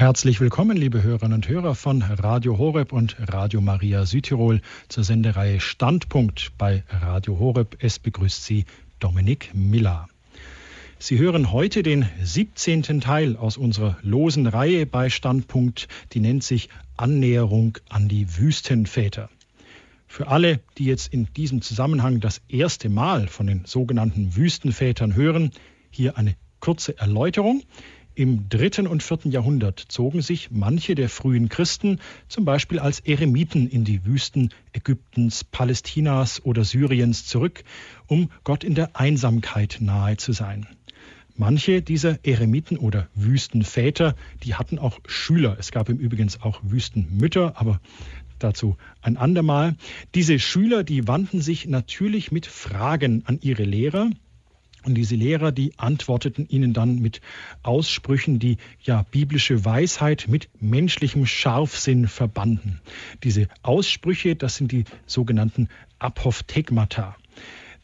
Herzlich willkommen, liebe Hörerinnen und Hörer von Radio Horeb und Radio Maria Südtirol zur Sendereihe Standpunkt bei Radio Horeb. Es begrüßt Sie Dominik Miller. Sie hören heute den 17. Teil aus unserer losen Reihe bei Standpunkt, die nennt sich Annäherung an die Wüstenväter. Für alle, die jetzt in diesem Zusammenhang das erste Mal von den sogenannten Wüstenvätern hören, hier eine kurze Erläuterung. Im dritten und vierten Jahrhundert zogen sich manche der frühen Christen zum Beispiel als Eremiten in die Wüsten Ägyptens, Palästinas oder Syriens zurück, um Gott in der Einsamkeit nahe zu sein. Manche dieser Eremiten oder Wüstenväter, die hatten auch Schüler. Es gab im Übrigen auch Wüstenmütter, aber dazu ein andermal. Diese Schüler, die wandten sich natürlich mit Fragen an ihre Lehrer und diese Lehrer, die antworteten ihnen dann mit Aussprüchen, die ja biblische Weisheit mit menschlichem Scharfsinn verbanden. Diese Aussprüche, das sind die sogenannten Apophthegmata.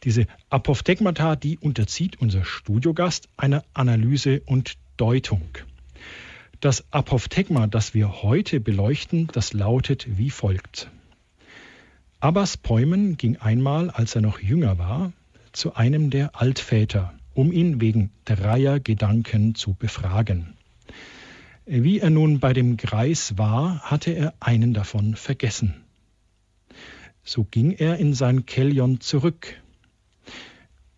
Diese Apophthegmata, die unterzieht unser Studiogast einer Analyse und Deutung. Das Apophthegma, das wir heute beleuchten, das lautet wie folgt. Abbas Peumen ging einmal, als er noch jünger war, zu einem der Altväter, um ihn wegen dreier Gedanken zu befragen. Wie er nun bei dem Greis war, hatte er einen davon vergessen. So ging er in sein Kellion zurück.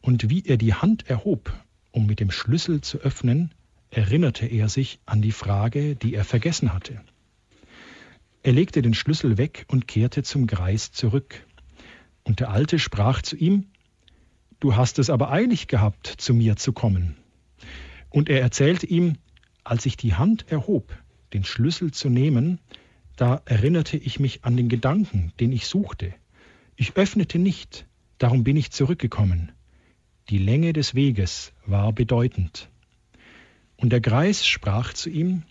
Und wie er die Hand erhob, um mit dem Schlüssel zu öffnen, erinnerte er sich an die Frage, die er vergessen hatte. Er legte den Schlüssel weg und kehrte zum Greis zurück. Und der Alte sprach zu ihm, Du hast es aber eilig gehabt, zu mir zu kommen. Und er erzählte ihm, als ich die Hand erhob, den Schlüssel zu nehmen, da erinnerte ich mich an den Gedanken, den ich suchte. Ich öffnete nicht, darum bin ich zurückgekommen. Die Länge des Weges war bedeutend. Und der Greis sprach zu ihm,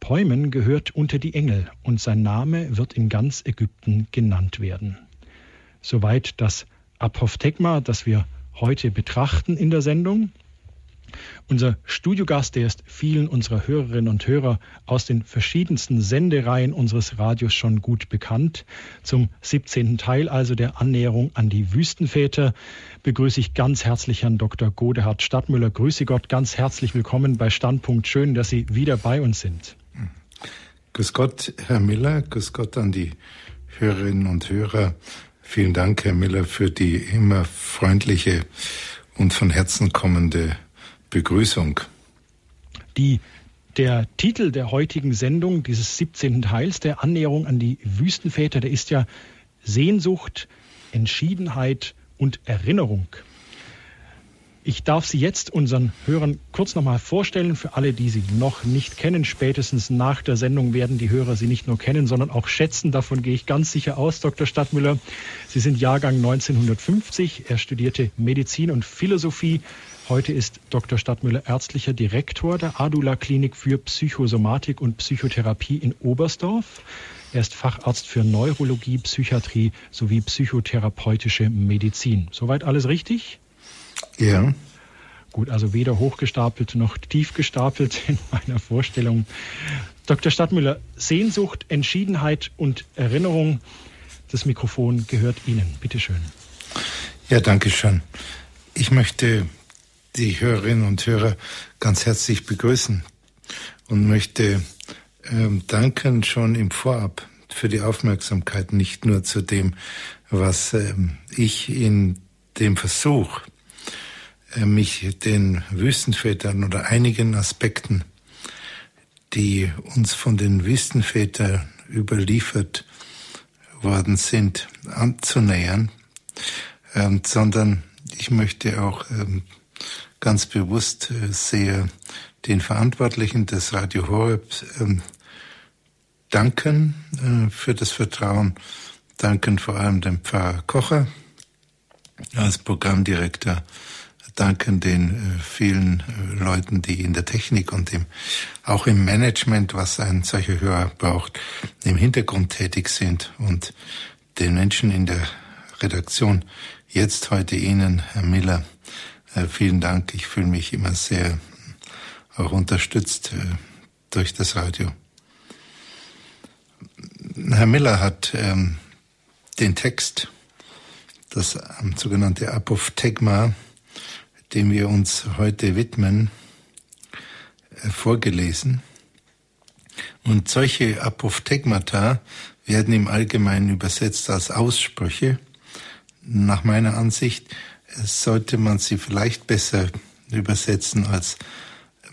Päumen gehört unter die Engel und sein Name wird in ganz Ägypten genannt werden. Soweit das Apophthegma, das wir heute betrachten in der Sendung. Unser Studiogast, der ist vielen unserer Hörerinnen und Hörer aus den verschiedensten Sendereien unseres Radios schon gut bekannt. Zum 17. Teil also der Annäherung an die Wüstenväter begrüße ich ganz herzlich Herrn Dr. Godehard Stadtmüller. Grüße Gott, ganz herzlich willkommen bei Standpunkt. Schön, dass Sie wieder bei uns sind. Grüß Gott, Herr Miller. Grüß Gott an die Hörerinnen und Hörer Vielen Dank, Herr Miller, für die immer freundliche und von Herzen kommende Begrüßung. Die, der Titel der heutigen Sendung, dieses 17. Teils der Annäherung an die Wüstenväter, der ist ja Sehnsucht, Entschiedenheit und Erinnerung. Ich darf Sie jetzt unseren Hörern kurz nochmal vorstellen. Für alle, die Sie noch nicht kennen, spätestens nach der Sendung werden die Hörer Sie nicht nur kennen, sondern auch schätzen. Davon gehe ich ganz sicher aus, Dr. Stadtmüller. Sie sind Jahrgang 1950. Er studierte Medizin und Philosophie. Heute ist Dr. Stadtmüller ärztlicher Direktor der Adula Klinik für Psychosomatik und Psychotherapie in Oberstdorf. Er ist Facharzt für Neurologie, Psychiatrie sowie psychotherapeutische Medizin. Soweit alles richtig? Ja. Gut, also weder hochgestapelt noch tief gestapelt in meiner Vorstellung. Dr. Stadtmüller, Sehnsucht, Entschiedenheit und Erinnerung. Das Mikrofon gehört Ihnen. Bitte schön. Ja, danke schön. Ich möchte die Hörerinnen und Hörer ganz herzlich begrüßen und möchte ähm, danken schon im Vorab für die Aufmerksamkeit, nicht nur zu dem, was ähm, ich in dem Versuch, mich den Wüstenvätern oder einigen Aspekten, die uns von den Wüstenvätern überliefert worden sind, anzunähern, ähm, sondern ich möchte auch ähm, ganz bewusst äh, sehr den Verantwortlichen des Radio Horeb ähm, danken äh, für das Vertrauen, danken vor allem dem Pfarrer Kocher als Programmdirektor danken den äh, vielen äh, Leuten, die in der Technik und im, auch im Management, was ein solcher Hörer braucht, im Hintergrund tätig sind und den Menschen in der Redaktion. Jetzt heute Ihnen, Herr Miller, äh, vielen Dank. Ich fühle mich immer sehr auch unterstützt durch das Radio. Herr Miller hat ähm, den Text, das sogenannte Apophthegma, dem wir uns heute widmen, äh, vorgelesen. Und solche Apophthegmata werden im Allgemeinen übersetzt als Aussprüche. Nach meiner Ansicht äh, sollte man sie vielleicht besser übersetzen als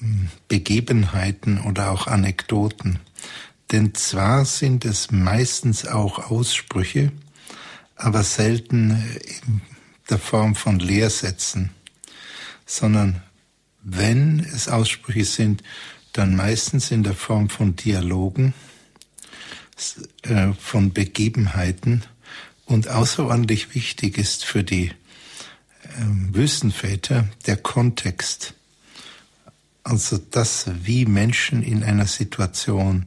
ähm, Begebenheiten oder auch Anekdoten. Denn zwar sind es meistens auch Aussprüche, aber selten in der Form von Lehrsätzen, sondern wenn es Aussprüche sind, dann meistens in der Form von Dialogen, äh, von Begebenheiten und außerordentlich wichtig ist für die ähm, Wüstenväter der Kontext. Also das, wie Menschen in einer Situation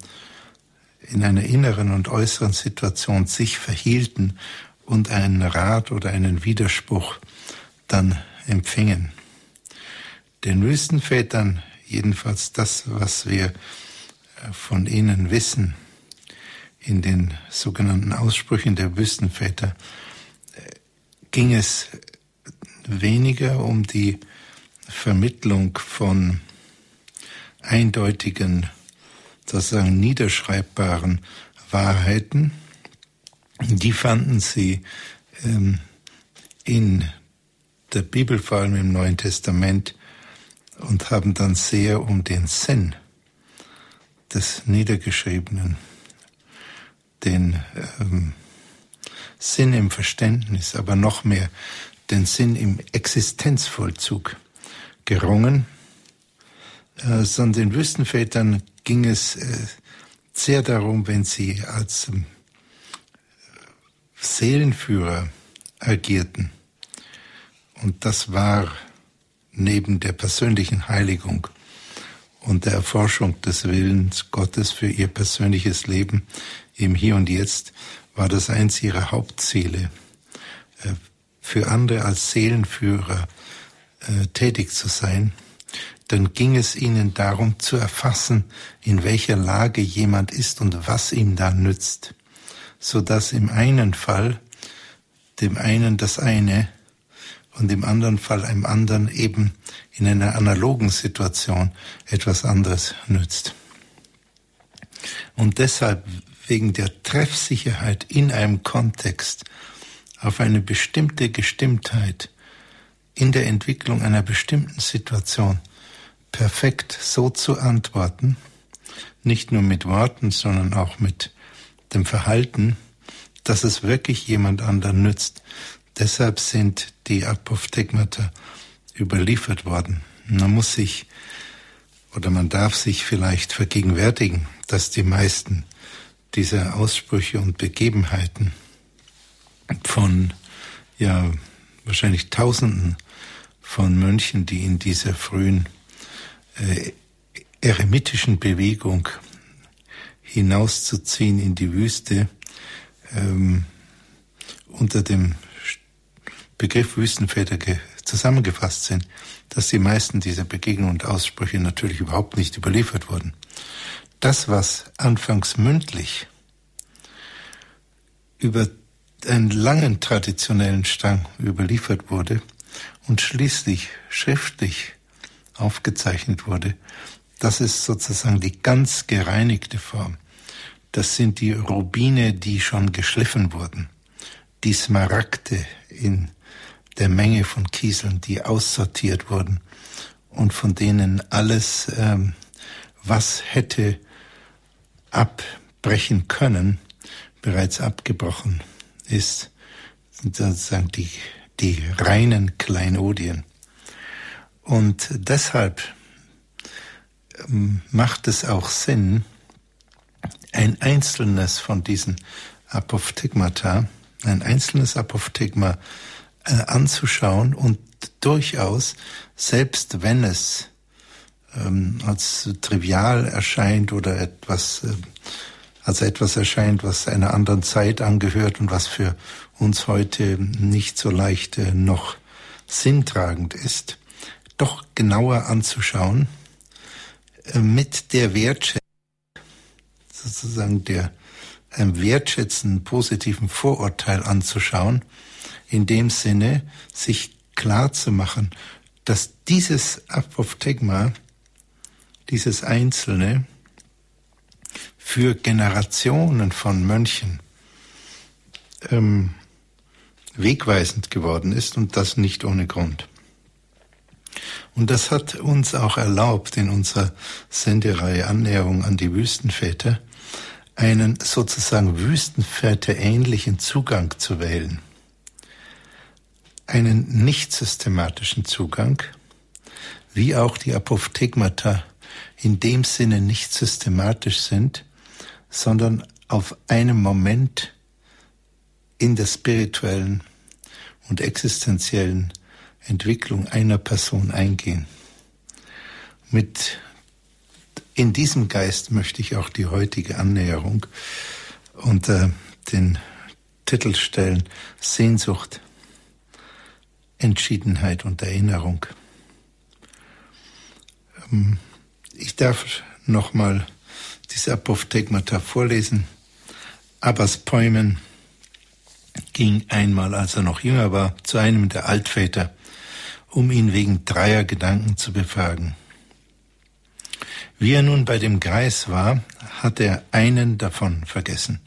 in einer inneren und äußeren Situation sich verhielten und einen Rat oder einen Widerspruch dann empfingen. Den Wüstenvätern, jedenfalls das, was wir äh, von ihnen wissen, in den sogenannten Aussprüchen der Wüstenväter, äh, ging es weniger um die Vermittlung von eindeutigen sozusagen niederschreibbaren Wahrheiten, die fanden sie ähm, in der Bibel, vor allem im Neuen Testament, und haben dann sehr um den Sinn des Niedergeschriebenen, den ähm, Sinn im Verständnis, aber noch mehr den Sinn im Existenzvollzug gerungen, äh, sondern den Wüstenvätern ging es äh, sehr darum, wenn sie als ähm, Seelenführer agierten. Und das war neben der persönlichen Heiligung und der Erforschung des Willens Gottes für ihr persönliches Leben im Hier und Jetzt, war das eins ihrer Hauptziele, äh, für andere als Seelenführer äh, tätig zu sein. Dann ging es ihnen darum zu erfassen, in welcher Lage jemand ist und was ihm da nützt, so dass im einen Fall dem einen das eine und im anderen Fall einem anderen eben in einer analogen Situation etwas anderes nützt. Und deshalb wegen der Treffsicherheit in einem Kontext auf eine bestimmte Gestimmtheit in der Entwicklung einer bestimmten Situation perfekt so zu antworten, nicht nur mit Worten, sondern auch mit dem Verhalten, dass es wirklich jemand anderen nützt. Deshalb sind die Apophthegmata überliefert worden. Man muss sich oder man darf sich vielleicht vergegenwärtigen, dass die meisten dieser Aussprüche und Begebenheiten von ja wahrscheinlich Tausenden von Mönchen, die in dieser frühen äh, eremitischen Bewegung hinauszuziehen in die Wüste ähm, unter dem Begriff Wüstenväter zusammengefasst sind, dass die meisten dieser Begegnungen und Aussprüche natürlich überhaupt nicht überliefert wurden. Das, was anfangs mündlich über einen langen traditionellen Strang überliefert wurde und schließlich schriftlich aufgezeichnet wurde, das ist sozusagen die ganz gereinigte Form. Das sind die Rubine, die schon geschliffen wurden, die Smaragde in der Menge von Kieseln, die aussortiert wurden und von denen alles, ähm, was hätte abbrechen können, bereits abgebrochen ist. Sind sozusagen die, die reinen Kleinodien. Und deshalb ähm, macht es auch Sinn, ein einzelnes von diesen Apophthegmata, ein einzelnes Apophthegma äh, anzuschauen und durchaus, selbst wenn es ähm, als trivial erscheint oder etwas, äh, als etwas erscheint, was einer anderen Zeit angehört und was für uns heute nicht so leicht äh, noch sinntragend ist, doch genauer anzuschauen, äh, mit der Wertschätzung, sozusagen der einem wertschätzenden, positiven Vorurteil anzuschauen, in dem Sinne, sich klar zu machen, dass dieses Apophthegma, dieses Einzelne, für Generationen von Mönchen ähm, wegweisend geworden ist und das nicht ohne Grund. Und das hat uns auch erlaubt, in unserer Sendereihe Annäherung an die Wüstenväter, einen sozusagen Wüstenväter ähnlichen Zugang zu wählen. Einen nicht systematischen Zugang, wie auch die Apophthegmata in dem Sinne nicht systematisch sind, sondern auf einem Moment in der spirituellen und existenziellen Entwicklung einer Person eingehen. Mit in diesem Geist möchte ich auch die heutige Annäherung unter den Titel stellen Sehnsucht, Entschiedenheit und Erinnerung. Ähm, ich darf nochmal diese Apophthegmata vorlesen. Abbas Päumen ging einmal, als er noch jünger war, zu einem der Altväter, um ihn wegen dreier Gedanken zu befragen. Wie er nun bei dem Greis war, hatte er einen davon vergessen.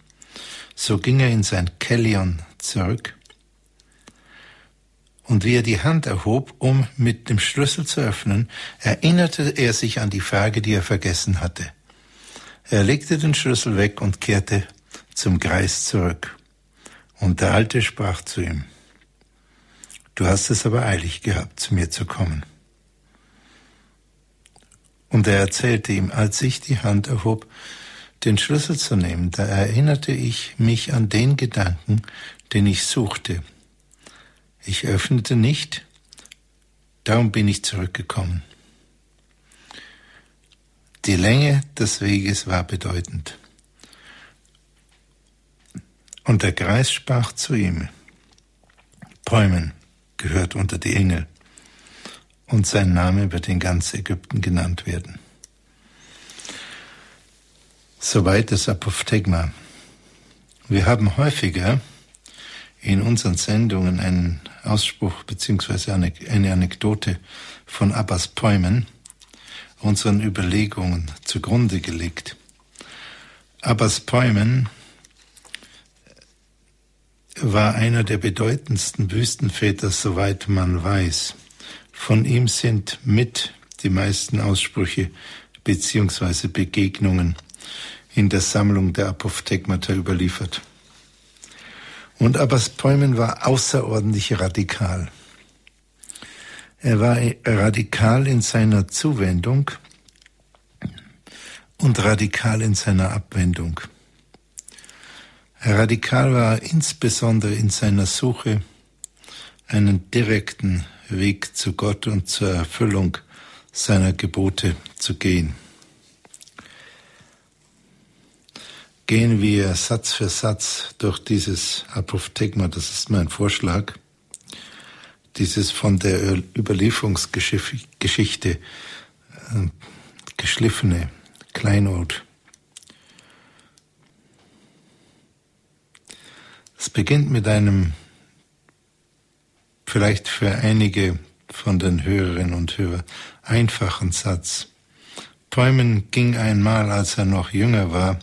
So ging er in sein Kellion zurück, und wie er die Hand erhob, um mit dem Schlüssel zu öffnen, erinnerte er sich an die Frage, die er vergessen hatte. Er legte den Schlüssel weg und kehrte zum Greis zurück. Und der Alte sprach zu ihm, Du hast es aber eilig gehabt, zu mir zu kommen. Und er erzählte ihm, als ich die Hand erhob, den Schlüssel zu nehmen, da erinnerte ich mich an den Gedanken, den ich suchte. Ich öffnete nicht, darum bin ich zurückgekommen. Die Länge des Weges war bedeutend. Und der Greis sprach zu ihm, Bäumen gehört unter die Engel und sein Name wird in ganz Ägypten genannt werden. Soweit das Apophthegma. Wir haben häufiger in unseren Sendungen einen Ausspruch bzw. eine Anekdote von Abbas Päumen unseren Überlegungen zugrunde gelegt. Abbas Päumen war einer der bedeutendsten Wüstenväter, soweit man weiß. Von ihm sind mit die meisten Aussprüche bzw. Begegnungen in der Sammlung der Apophthegmata überliefert. Und Abbas Päumen war außerordentlich radikal. Er war radikal in seiner Zuwendung und radikal in seiner Abwendung. Radikal war insbesondere in seiner Suche, einen direkten Weg zu Gott und zur Erfüllung seiner Gebote zu gehen. Gehen wir Satz für Satz durch dieses Apophthegma, das ist mein Vorschlag, dieses von der Überlieferungsgeschichte äh, geschliffene Kleinod. Es beginnt mit einem vielleicht für einige von den Hörerinnen und Hörern einfachen Satz. Päumen ging einmal, als er noch jünger war,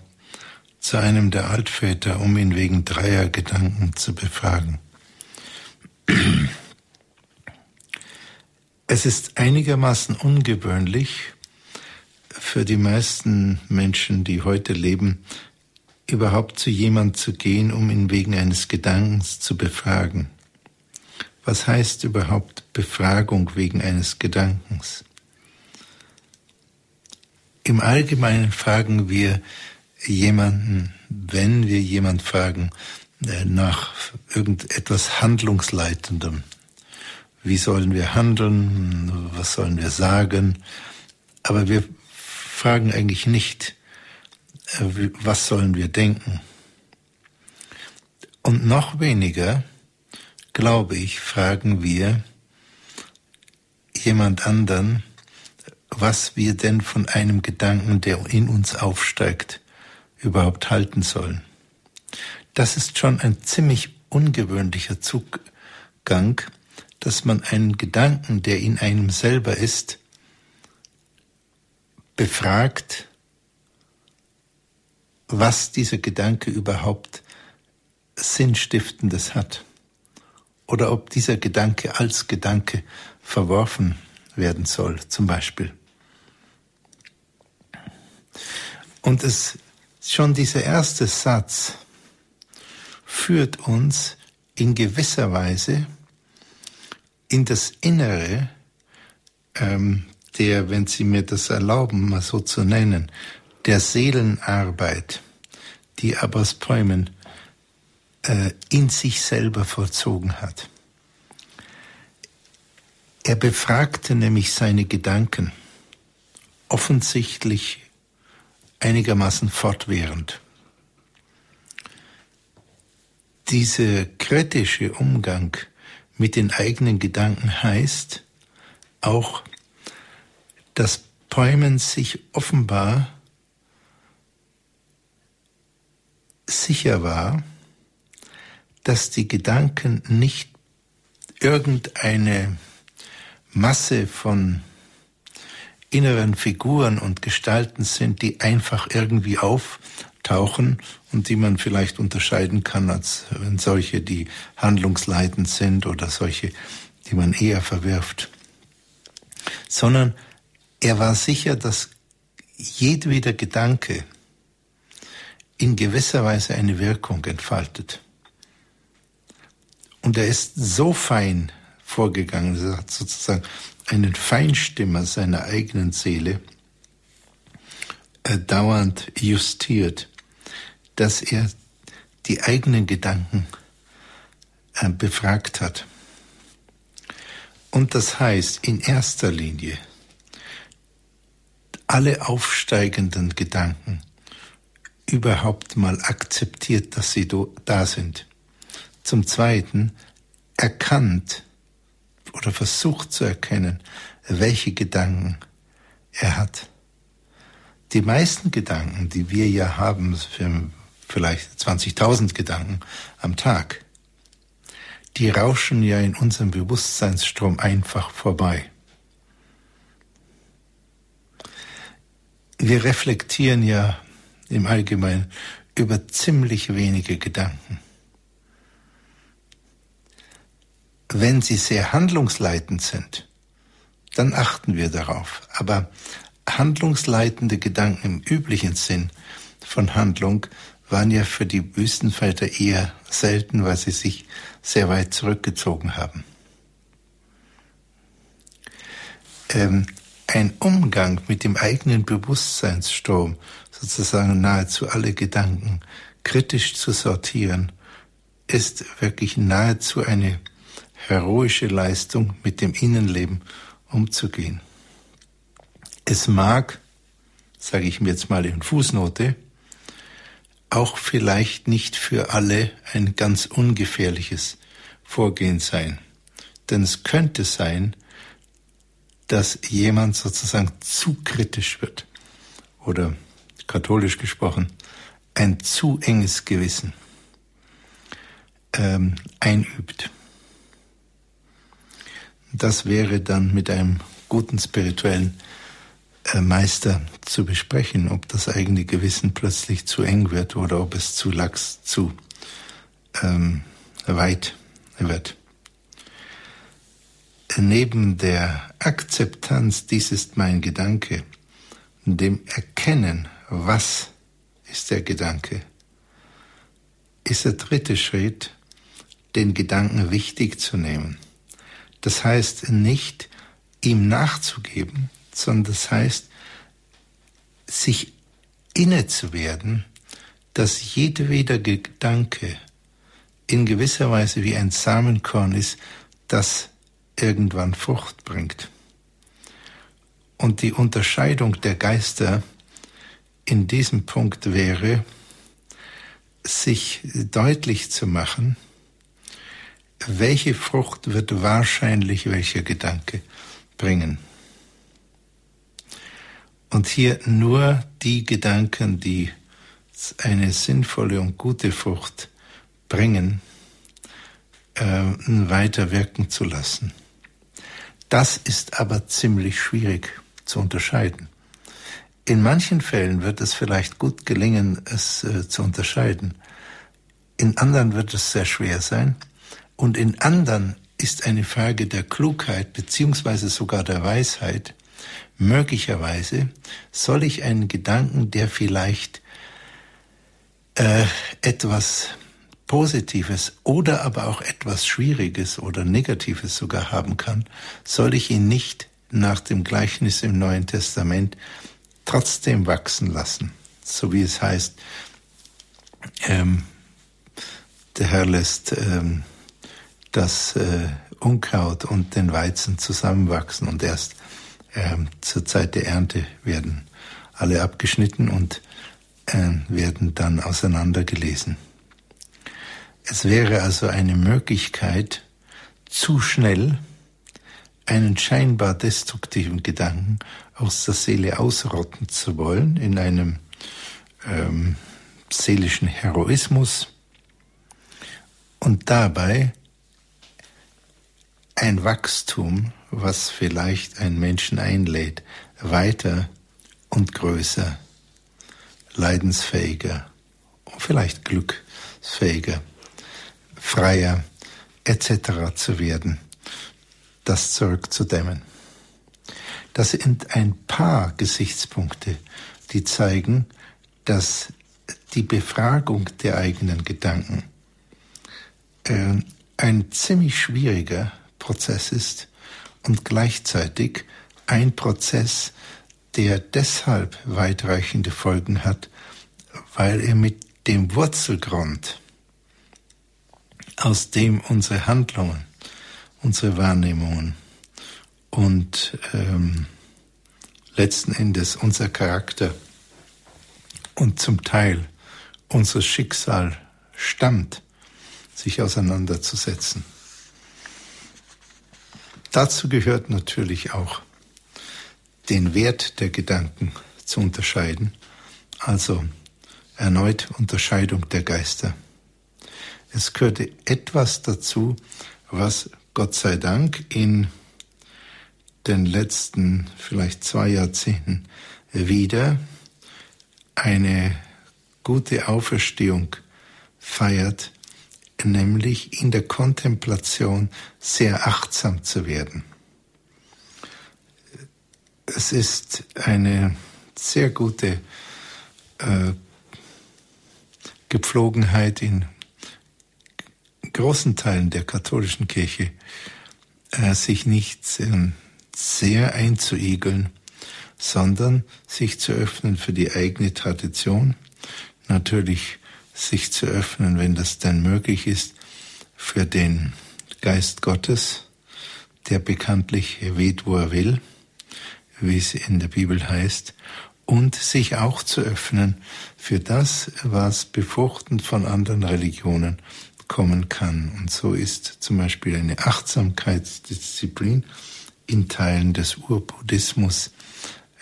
zu einem der Altväter, um ihn wegen dreier Gedanken zu befragen. Es ist einigermaßen ungewöhnlich für die meisten Menschen, die heute leben, überhaupt zu jemand zu gehen, um ihn wegen eines Gedankens zu befragen. Was heißt überhaupt Befragung wegen eines Gedankens? Im Allgemeinen fragen wir jemanden, wenn wir jemand fragen, äh, nach irgendetwas Handlungsleitendem. Wie sollen wir handeln? Was sollen wir sagen? Aber wir fragen eigentlich nicht, äh, was sollen wir denken? Und noch weniger, glaube ich, fragen wir jemand anderen, was wir denn von einem Gedanken, der in uns aufsteigt, überhaupt halten sollen. Das ist schon ein ziemlich ungewöhnlicher Zugang, dass man einen Gedanken, der in einem selber ist, befragt, was dieser Gedanke überhaupt Sinnstiftendes hat oder ob dieser Gedanke als Gedanke verworfen werden soll, zum Beispiel. Und es schon dieser erste Satz führt uns in gewisser Weise in das Innere ähm, der, wenn Sie mir das erlauben, mal so zu nennen, der Seelenarbeit, die Abbas Päumen äh, in sich selber vollzogen hat. Er befragte nämlich seine Gedanken, offensichtlich einigermaßen fortwährend. Dieser kritische Umgang mit den eigenen Gedanken heißt auch, dass Päumen sich offenbar sicher war, dass die Gedanken nicht irgendeine Masse von inneren Figuren und Gestalten sind, die einfach irgendwie auftauchen und die man vielleicht unterscheiden kann als solche, die handlungsleitend sind oder solche, die man eher verwirft, sondern er war sicher, dass jedweder Gedanke in gewisser Weise eine Wirkung entfaltet. Und er ist so fein vorgegangen, sozusagen einen Feinstimmer seiner eigenen Seele äh, dauernd justiert, dass er die eigenen Gedanken äh, befragt hat. Und das heißt in erster Linie, alle aufsteigenden Gedanken überhaupt mal akzeptiert, dass sie da sind. Zum Zweiten erkannt oder versucht zu erkennen, welche Gedanken er hat. Die meisten Gedanken, die wir ja haben, vielleicht 20.000 Gedanken am Tag, die rauschen ja in unserem Bewusstseinsstrom einfach vorbei. Wir reflektieren ja im Allgemeinen über ziemlich wenige Gedanken. Wenn sie sehr handlungsleitend sind, dann achten wir darauf. Aber handlungsleitende Gedanken im üblichen Sinn von Handlung waren ja für die Wüstenväter eher selten, weil sie sich sehr weit zurückgezogen haben. Ähm, ein Umgang mit dem eigenen Bewusstseinsstrom, sozusagen nahezu alle Gedanken kritisch zu sortieren, ist wirklich nahezu eine heroische Leistung, mit dem Innenleben umzugehen. Es mag, sage ich mir jetzt mal in Fußnote, auch vielleicht nicht für alle ein ganz ungefährliches Vorgehen sein. Denn es könnte sein, dass jemand sozusagen zu kritisch wird oder katholisch gesprochen ein zu enges Gewissen ähm, einübt. Das wäre dann mit einem guten spirituellen äh, Meister zu besprechen, ob das eigene Gewissen plötzlich zu eng wird oder ob es zu lax, zu ähm, weit wird neben der Akzeptanz, dies ist mein Gedanke, dem Erkennen, was ist der Gedanke, ist der dritte Schritt, den Gedanken wichtig zu nehmen. Das heißt nicht, ihm nachzugeben, sondern das heißt, sich inne zu werden, dass jedweder Gedanke in gewisser Weise wie ein Samenkorn ist, das irgendwann Frucht bringt. Und die Unterscheidung der Geister in diesem Punkt wäre, sich deutlich zu machen, welche Frucht wird wahrscheinlich welcher Gedanke bringen. Und hier nur die Gedanken, die eine sinnvolle und gute Frucht bringen, äh, weiter wirken zu lassen. Das ist aber ziemlich schwierig zu unterscheiden. In manchen Fällen wird es vielleicht gut gelingen, es äh, zu unterscheiden. In anderen wird es sehr schwer sein. Und in anderen ist eine Frage der Klugheit beziehungsweise sogar der Weisheit. Möglicherweise soll ich einen Gedanken, der vielleicht äh, etwas Positives oder aber auch etwas Schwieriges oder Negatives sogar haben kann, soll ich ihn nicht nach dem Gleichnis im Neuen Testament trotzdem wachsen lassen, so wie es heißt, ähm, der Herr lässt ähm, das äh, Unkraut und den Weizen zusammenwachsen und erst ähm, zur Zeit der Ernte werden alle abgeschnitten und äh, werden dann auseinandergelesen. Es wäre also eine Möglichkeit, zu schnell einen scheinbar destruktiven Gedanken aus der Seele ausrotten zu wollen, in einem ähm, seelischen Heroismus und dabei ein Wachstum, was vielleicht einen Menschen einlädt, weiter und größer, leidensfähiger und vielleicht glücksfähiger freier etc. zu werden, das zurückzudämmen. Das sind ein paar Gesichtspunkte, die zeigen, dass die Befragung der eigenen Gedanken äh, ein ziemlich schwieriger Prozess ist und gleichzeitig ein Prozess, der deshalb weitreichende Folgen hat, weil er mit dem Wurzelgrund aus dem unsere Handlungen, unsere Wahrnehmungen und ähm, letzten Endes unser Charakter und zum Teil unser Schicksal stammt, sich auseinanderzusetzen. Dazu gehört natürlich auch, den Wert der Gedanken zu unterscheiden, also erneut Unterscheidung der Geister. Es gehörte etwas dazu, was Gott sei Dank in den letzten vielleicht zwei Jahrzehnten wieder eine gute Auferstehung feiert, nämlich in der Kontemplation sehr achtsam zu werden. Es ist eine sehr gute äh, Gepflogenheit in großen Teilen der katholischen Kirche äh, sich nicht äh, sehr einzuigeln, sondern sich zu öffnen für die eigene Tradition, natürlich sich zu öffnen, wenn das denn möglich ist, für den Geist Gottes, der bekanntlich weht, wo er will, wie es in der Bibel heißt, und sich auch zu öffnen für das, was befruchtend von anderen Religionen kommen kann. Und so ist zum Beispiel eine Achtsamkeitsdisziplin in Teilen des Urbuddhismus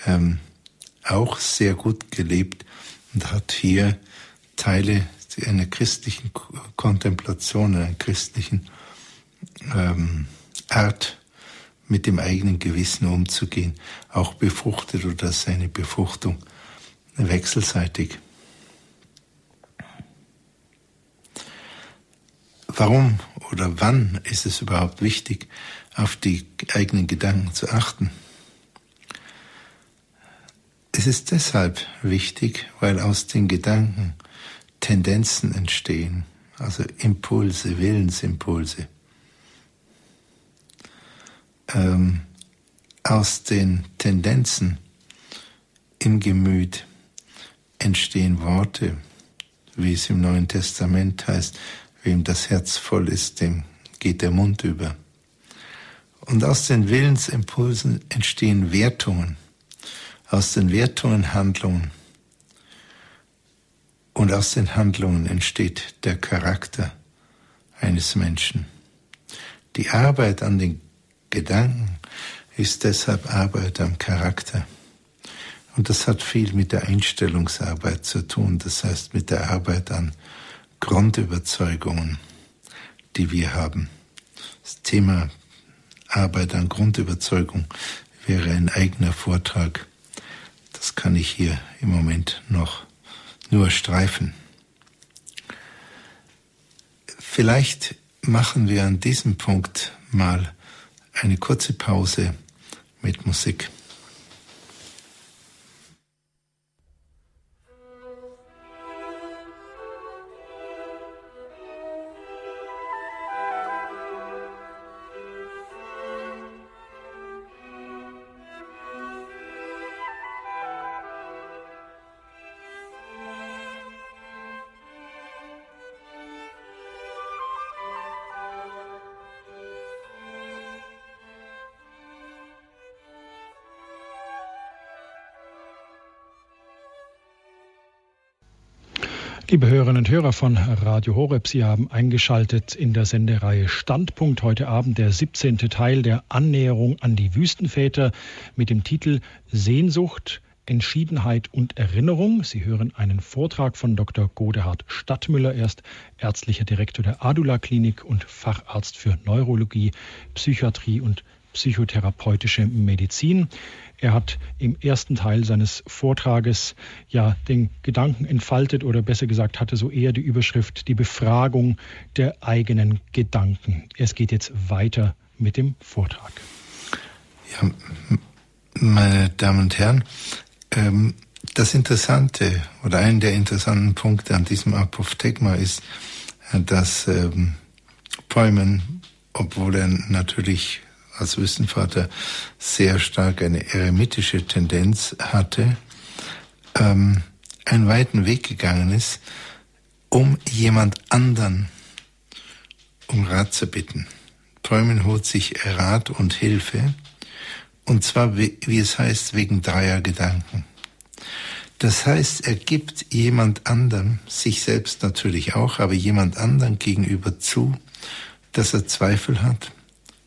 ähm, auch sehr gut gelebt und hat hier Teile einer christlichen Kontemplation, einer christlichen ähm, Art, mit dem eigenen Gewissen umzugehen, auch befruchtet oder seine Befruchtung wechselseitig Warum oder wann ist es überhaupt wichtig, auf die eigenen Gedanken zu achten? Es ist deshalb wichtig, weil aus den Gedanken Tendenzen entstehen, also Impulse, Willensimpulse. Ähm, aus den Tendenzen im Gemüt entstehen Worte, wie es im Neuen Testament heißt, Wem das Herz voll ist, dem geht der Mund über. Und aus den Willensimpulsen entstehen Wertungen, aus den Wertungen Handlungen. Und aus den Handlungen entsteht der Charakter eines Menschen. Die Arbeit an den Gedanken ist deshalb Arbeit am Charakter, Und das hat viel mit der Einstellungsarbeit zu tun, das heißt mit der Arbeit an Grundüberzeugungen, die wir haben. Das Thema Arbeit an Grundüberzeugung wäre ein eigener Vortrag. Das kann ich hier im Moment noch nur streifen. Vielleicht machen wir an diesem Punkt mal eine kurze Pause mit Musik. Liebe Hörerinnen und Hörer von Radio Horeb, Sie haben eingeschaltet in der Sendereihe Standpunkt. Heute Abend der 17. Teil der Annäherung an die Wüstenväter mit dem Titel Sehnsucht, Entschiedenheit und Erinnerung. Sie hören einen Vortrag von Dr. Godehard Stadtmüller. Er ist ärztlicher Direktor der Adula Klinik und Facharzt für Neurologie, Psychiatrie und psychotherapeutische Medizin. Er hat im ersten Teil seines Vortrages ja den Gedanken entfaltet oder besser gesagt hatte so eher die Überschrift die Befragung der eigenen Gedanken. Es geht jetzt weiter mit dem Vortrag. Ja, meine Damen und Herren, ähm, das Interessante oder ein der interessanten Punkte an diesem Apophthegma ist, dass ähm, Peumen, obwohl er natürlich als Wüstenvater sehr stark eine eremitische Tendenz hatte, ähm, einen weiten Weg gegangen ist, um jemand anderen um Rat zu bitten. Träumen holt sich Rat und Hilfe, und zwar, wie, es heißt, wegen dreier Gedanken. Das heißt, er gibt jemand anderem, sich selbst natürlich auch, aber jemand anderen gegenüber zu, dass er Zweifel hat,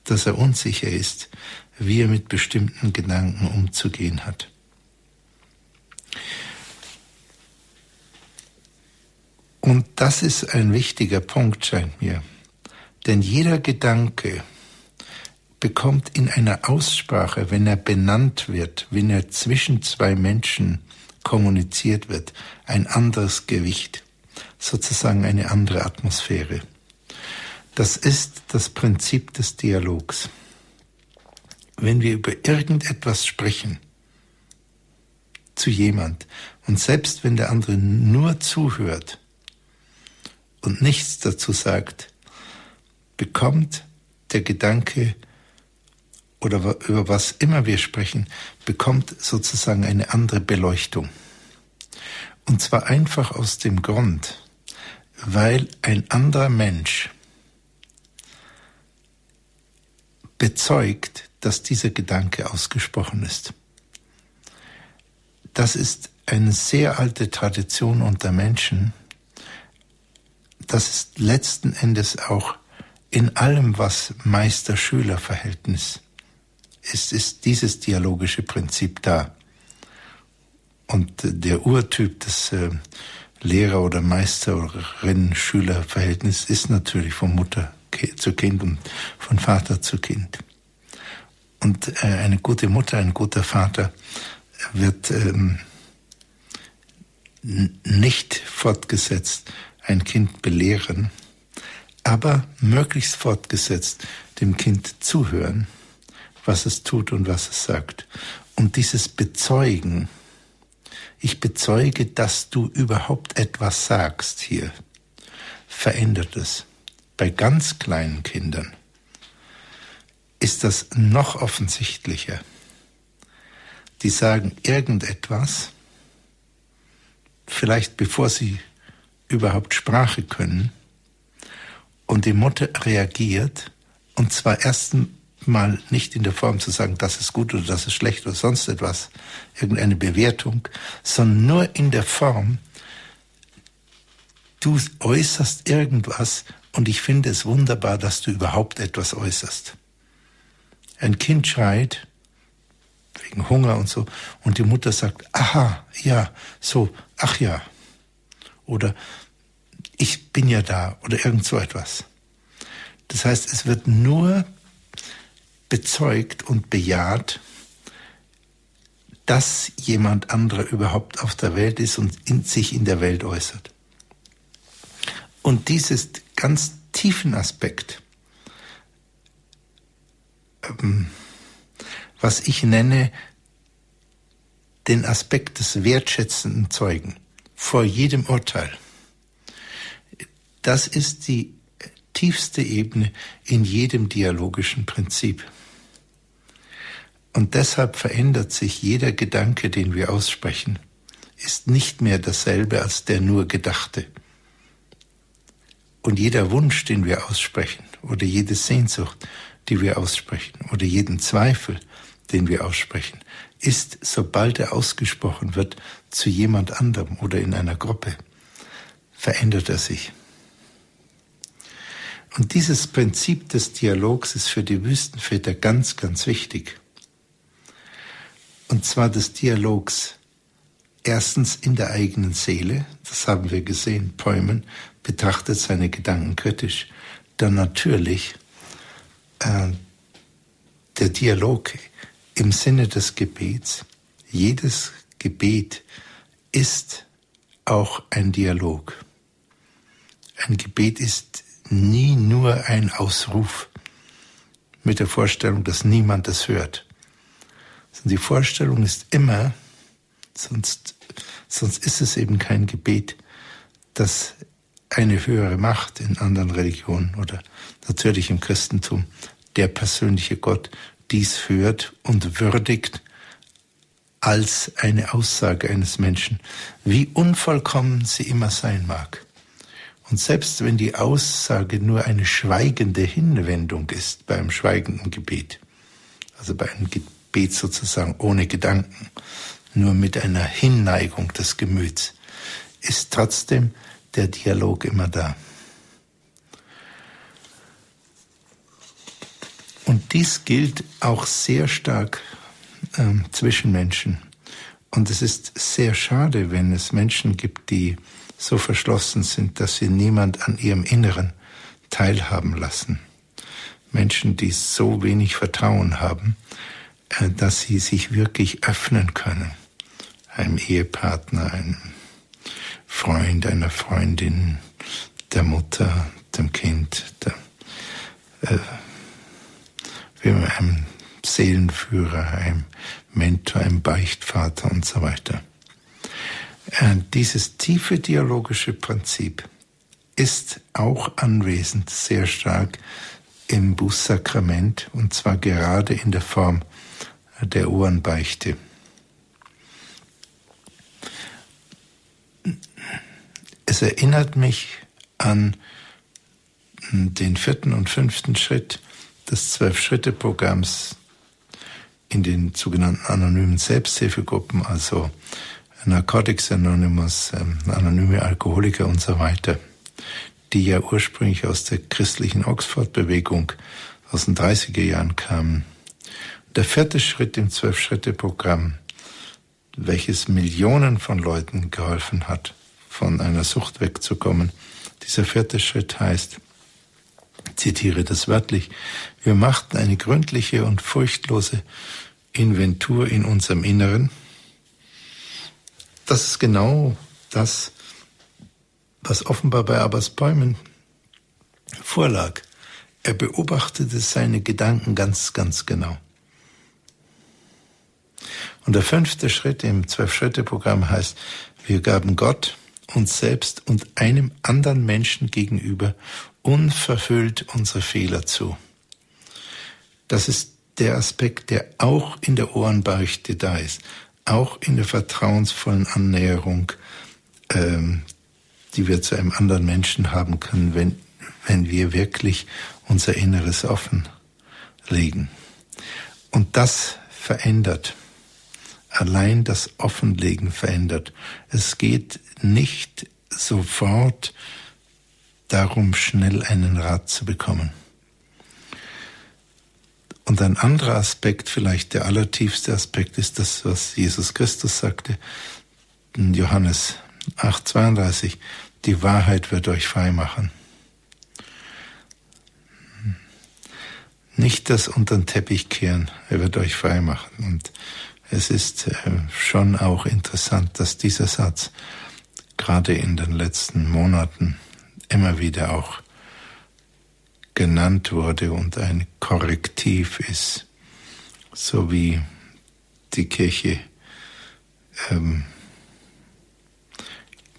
dass er unsicher ist, wie er mit bestimmten Gedanken umzugehen hat. Und das ist ein wichtiger Punkt, scheint mir. Denn jeder Gedanke bekommt in einer Aussprache, wenn er benannt wird, wenn er zwischen zwei Menschen kommuniziert wird, ein anderes Gewicht, sozusagen eine andere Atmosphäre. Das ist das Prinzip des Dialogs. Wenn wir über irgendetwas sprechen zu jemand und selbst wenn der andere nur zuhört und nichts dazu sagt, bekommt der Gedanke oder über was immer wir sprechen, bekommt sozusagen eine andere Beleuchtung. Und zwar einfach aus dem Grund, weil ein anderer Mensch bezeugt, dass dieser Gedanke ausgesprochen ist. Das ist eine sehr alte Tradition unter Menschen. Das ist letzten Endes auch in allem, was Meister-Schüler-Verhältnis ist, ist dieses dialogische Prinzip da. Und der Urtyp des äh, Lehrer- oder Meisterin-Schüler-Verhältnis ist natürlich von Mutter zu Kind und von Vater zu Kind. Und äh, eine gute Mutter, ein guter Vater wird ähm, nicht fortgesetzt ein Kind belehren, aber möglichst fortgesetzt dem Kind zuhören, was es tut und was es sagt. Und dieses Bezeugen, ich bezeuge, dass du überhaupt etwas sagst hier, verändert es bei ganz kleinen Kindern ist das noch offensichtlicher. Die sagen irgendetwas, vielleicht bevor sie überhaupt Sprache können, und die Mutter reagiert, und zwar erst mal nicht in der Form zu sagen, das ist gut oder das ist schlecht oder sonst etwas, irgendeine Bewertung, sondern nur in der Form, du äußerst irgendwas und ich finde es wunderbar, dass du überhaupt etwas äußerst. Ein Kind schreit, wegen Hunger und so. Und die Mutter sagt, aha, ja, so, ach ja. Oder ich bin ja da oder irgend so etwas. Das heißt, es wird nur bezeugt und bejaht, dass jemand anderer überhaupt auf der Welt ist und in sich in der Welt äußert. Und dieses ganz tiefen Aspekt, ähm, was ich nenne den Aspekt des wertschätzenden Zeugen vor jedem Urteil, das ist die tiefste Ebene in jedem dialogischen Prinzip. Und deshalb verändert sich jeder Gedanke, den wir aussprechen, ist nicht mehr dasselbe als der nur Gedachte. Und jeder Wunsch, den wir aussprechen, oder jede Sehnsucht, die wir aussprechen, oder jeden Zweifel, den wir aussprechen, ist, sobald er ausgesprochen wird, zu jemand anderem oder in einer Gruppe, verändert er sich. Und dieses Prinzip des Dialogs ist für die Wüstenväter ganz, ganz wichtig. Und zwar des Dialogs erstens in der eigenen Seele, das haben wir gesehen, Päumen betrachtet seine Gedanken kritisch, dann natürlich äh, der Dialog im Sinne des Gebets. Jedes Gebet ist auch ein Dialog. Ein Gebet ist nie nur ein Ausruf mit der Vorstellung, dass niemand das hört. Die Vorstellung ist immer, sonst, sonst ist es eben kein Gebet, dass eine höhere Macht in anderen Religionen oder natürlich im Christentum, der persönliche Gott, dies hört und würdigt als eine Aussage eines Menschen, wie unvollkommen sie immer sein mag. Und selbst wenn die Aussage nur eine schweigende Hinwendung ist beim schweigenden Gebet, also bei einem Gebet sozusagen ohne Gedanken, nur mit einer Hinneigung des Gemüts, ist trotzdem der Dialog immer da. Und dies gilt auch sehr stark ähm, zwischen Menschen. Und es ist sehr schade, wenn es Menschen gibt, die so verschlossen sind, dass sie niemand an ihrem Inneren teilhaben lassen. Menschen, die so wenig Vertrauen haben, äh, dass sie sich wirklich öffnen können. Einem Ehepartner, einem Freund, einer Freundin, der Mutter, dem Kind, der, äh, einem Seelenführer, einem Mentor, einem Beichtvater und so weiter. Äh, dieses tiefe dialogische Prinzip ist auch anwesend sehr stark im Bußsakrament und zwar gerade in der Form der Ohrenbeichte. Es erinnert mich an den vierten und fünften Schritt des Zwölf-Schritte-Programms in den sogenannten anonymen Selbsthilfegruppen, also Narcotics Anonymous, ähm, anonyme Alkoholiker und so weiter, die ja ursprünglich aus der christlichen Oxford-Bewegung aus den 30er Jahren kamen. Der vierte Schritt im Zwölf-Schritte-Programm, welches Millionen von Leuten geholfen hat, von einer Sucht wegzukommen. Dieser vierte Schritt heißt, zitiere das wörtlich, wir machten eine gründliche und furchtlose Inventur in unserem Inneren, das ist genau das, was offenbar bei Abbas Bäumen vorlag. Er beobachtete seine Gedanken ganz, ganz genau. Und der fünfte Schritt im Zwölf-Schritte-Programm heißt, wir gaben Gott, uns selbst und einem anderen Menschen gegenüber unverhüllt unsere Fehler zu. Das ist der Aspekt, der auch in der Ohrenbeichte da ist auch in der vertrauensvollen Annäherung, ähm, die wir zu einem anderen Menschen haben können, wenn, wenn wir wirklich unser Inneres offenlegen. Und das verändert. Allein das Offenlegen verändert. Es geht nicht sofort darum, schnell einen Rat zu bekommen. Und ein anderer Aspekt, vielleicht der allertiefste Aspekt, ist das, was Jesus Christus sagte in Johannes 8:32. Die Wahrheit wird euch frei machen. Nicht das unter den Teppich kehren, er wird euch frei machen. Und es ist äh, schon auch interessant, dass dieser Satz gerade in den letzten Monaten immer wieder auch genannt wurde und ein Korrektiv ist, so wie die Kirche ähm,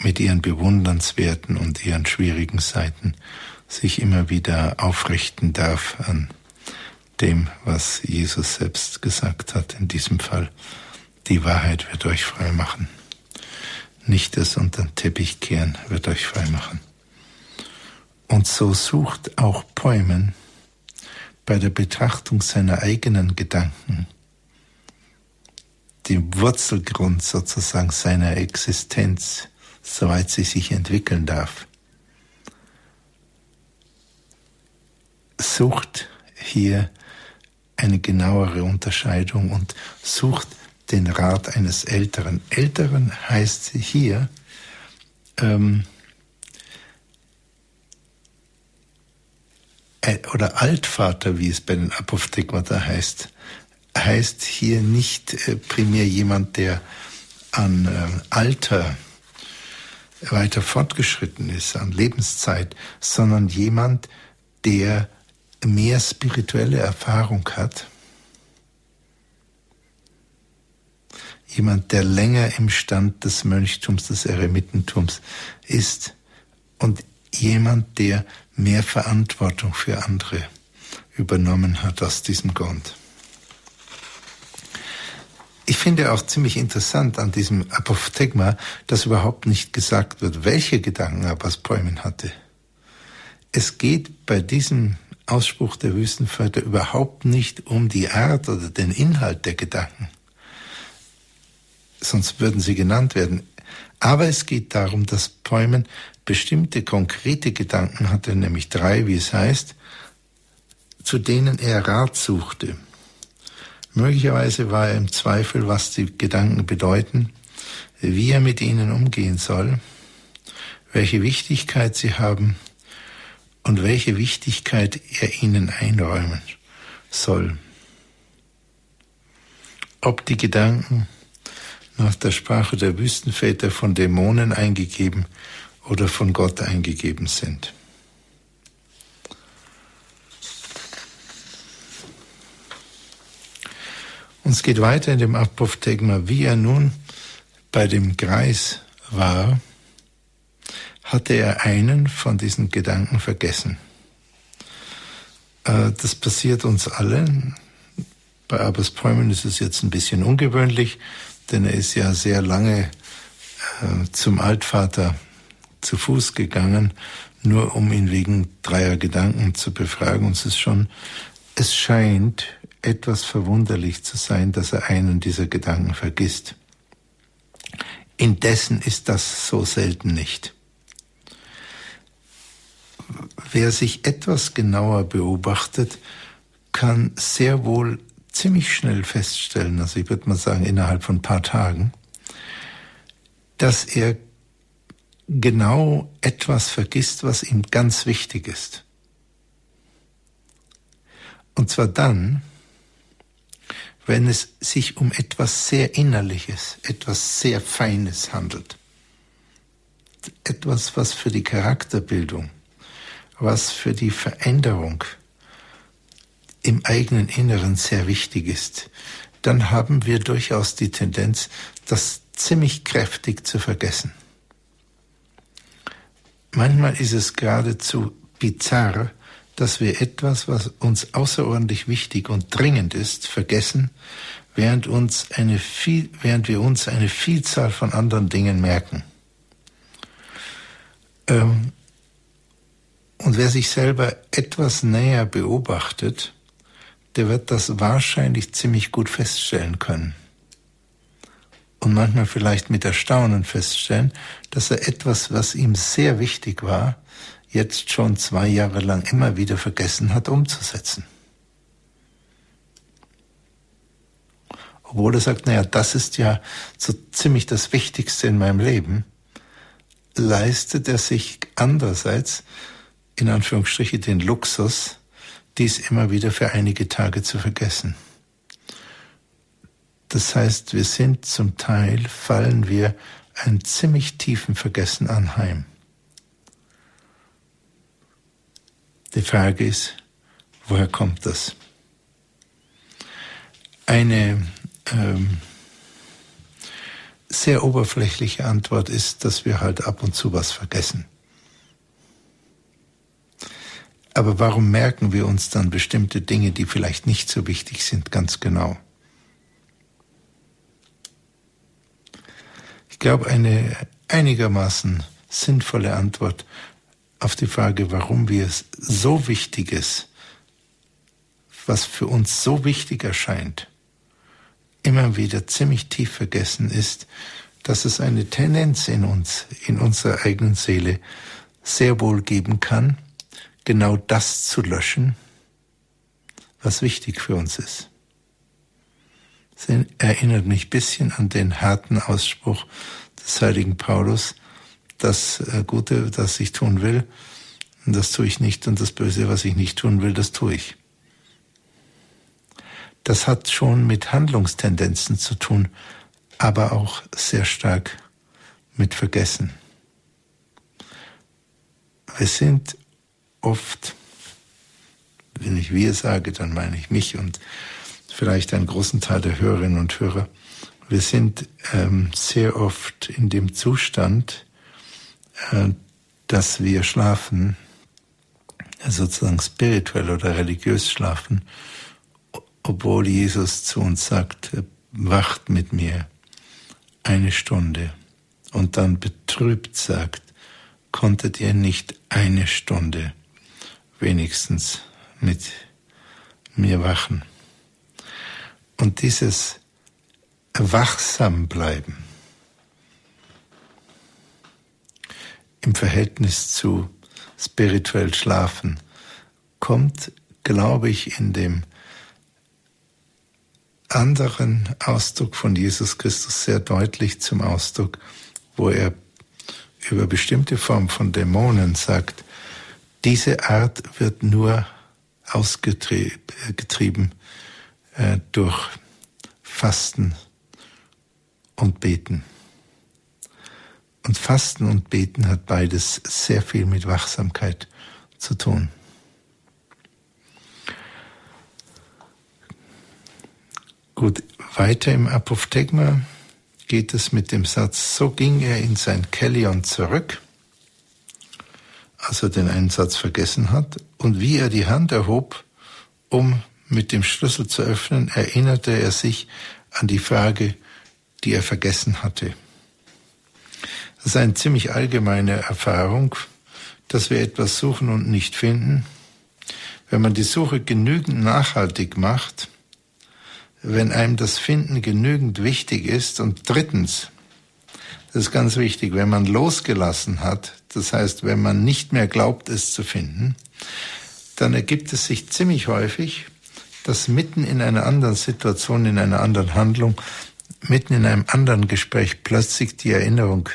mit ihren bewundernswerten und ihren schwierigen Seiten sich immer wieder aufrichten darf an dem, was Jesus selbst gesagt hat, in diesem Fall. Die Wahrheit wird euch frei machen. Nicht das unter den Teppich kehren wird euch frei machen. Und so sucht auch Päumen bei der Betrachtung seiner eigenen Gedanken den Wurzelgrund sozusagen seiner Existenz, soweit sie sich entwickeln darf. Sucht hier eine genauere Unterscheidung und sucht den Rat eines Älteren. Älteren heißt hier, ähm, äh, oder Altvater, wie es bei den Apophthegmata heißt, heißt hier nicht äh, primär jemand, der an äh, Alter weiter fortgeschritten ist, an Lebenszeit, sondern jemand, der mehr spirituelle Erfahrung hat, jemand, der länger im Stand des Mönchtums, des Eremitentums ist und jemand, der mehr Verantwortung für andere übernommen hat aus diesem Grund. Ich finde auch ziemlich interessant an diesem Apophthegma, dass überhaupt nicht gesagt wird, welche Gedanken Abbas Päumen hatte. Es geht bei diesem Ausspruch der Wüstenväter überhaupt nicht um die Art oder den Inhalt der Gedanken. Sonst würden sie genannt werden. Aber es geht darum, dass Päumen bestimmte konkrete Gedanken hatte, nämlich drei, wie es heißt, zu denen er Rat suchte. Möglicherweise war er im Zweifel, was die Gedanken bedeuten, wie er mit ihnen umgehen soll, welche Wichtigkeit sie haben und welche Wichtigkeit er ihnen einräumen soll. Ob die Gedanken nach der Sprache der Wüstenväter von Dämonen eingegeben oder von Gott eingegeben sind. Und es geht weiter in dem Apophthegma, wie er nun bei dem Greis war, hatte er einen von diesen Gedanken vergessen. Äh, das passiert uns allen. Bei Abbas Päumen ist es jetzt ein bisschen ungewöhnlich, denn er ist ja sehr lange äh, zum Altvater zu Fuß gegangen, nur um ihn wegen dreier Gedanken zu befragen. Und es ist schon, es scheint etwas verwunderlich zu sein, dass er einen dieser Gedanken vergisst. Indessen ist das so selten nicht wer sich etwas genauer beobachtet, kann sehr wohl ziemlich schnell feststellen, also ich würde mal sagen innerhalb von ein paar Tagen, dass er genau etwas vergisst, was ihm ganz wichtig ist. Und zwar dann, wenn es sich um etwas sehr Innerliches, etwas sehr Feines handelt. Etwas, was für die Charakterbildung was für die Veränderung im eigenen Inneren sehr wichtig ist, dann haben wir durchaus die Tendenz, das ziemlich kräftig zu vergessen. Manchmal ist es geradezu bizarr, dass wir etwas, was uns außerordentlich wichtig und dringend ist, vergessen, während, uns eine viel, während wir uns eine Vielzahl von anderen Dingen merken. Ähm, und wer sich selber etwas näher beobachtet, der wird das wahrscheinlich ziemlich gut feststellen können. Und manchmal vielleicht mit Erstaunen feststellen, dass er etwas, was ihm sehr wichtig war, jetzt schon zwei Jahre lang immer wieder vergessen hat umzusetzen. obwohl er sagt, naja, das ist ja so ziemlich das Wichtigste in meinem Leben, leistet er sich andererseits in Anführungsstriche den Luxus, dies immer wieder für einige Tage zu vergessen. Das heißt, wir sind zum Teil, fallen wir einen ziemlich tiefen Vergessen anheim. Die Frage ist, woher kommt das? Eine ähm, sehr oberflächliche Antwort ist, dass wir halt ab und zu was vergessen. Aber warum merken wir uns dann bestimmte Dinge, die vielleicht nicht so wichtig sind, ganz genau? Ich glaube, eine einigermaßen sinnvolle Antwort auf die Frage, warum wir so Wichtiges, was für uns so wichtig erscheint, immer wieder ziemlich tief vergessen ist, dass es eine Tendenz in uns, in unserer eigenen Seele sehr wohl geben kann, genau das zu löschen, was wichtig für uns ist. Es erinnert mich ein bisschen an den harten Ausspruch des heiligen Paulus, das äh, Gute, das ich tun will, das tue ich nicht und das Böse, was ich nicht tun will, das tue ich. Das hat schon mit Handlungstendenzen zu tun, aber auch sehr stark mit Vergessen. Wir sind oft, wenn ich wir sage, dann meine ich mich und vielleicht einen großen Teil der Hörerinnen und Hörer. Wir sind ähm, sehr oft in dem Zustand, äh, dass wir schlafen, sozusagen spirituell oder religiös schlafen, obwohl Jesus zu uns sagt, wacht mit mir eine Stunde und dann betrübt sagt, konntet ihr nicht eine Stunde wenigstens mit mir wachen. Und dieses wachsam bleiben im Verhältnis zu spirituell schlafen kommt, glaube ich, in dem anderen Ausdruck von Jesus Christus sehr deutlich zum Ausdruck, wo er über bestimmte Formen von Dämonen sagt, diese Art wird nur ausgetrieben äh, durch Fasten und Beten. Und Fasten und Beten hat beides sehr viel mit Wachsamkeit zu tun. Gut, weiter im Apophthegma geht es mit dem Satz, so ging er in sein Kellion zurück als er den einen Satz vergessen hat, und wie er die Hand erhob, um mit dem Schlüssel zu öffnen, erinnerte er sich an die Frage, die er vergessen hatte. Das ist eine ziemlich allgemeine Erfahrung, dass wir etwas suchen und nicht finden. Wenn man die Suche genügend nachhaltig macht, wenn einem das Finden genügend wichtig ist und drittens, das ist ganz wichtig, wenn man losgelassen hat, das heißt, wenn man nicht mehr glaubt, es zu finden, dann ergibt es sich ziemlich häufig, dass mitten in einer anderen Situation, in einer anderen Handlung, mitten in einem anderen Gespräch plötzlich die Erinnerung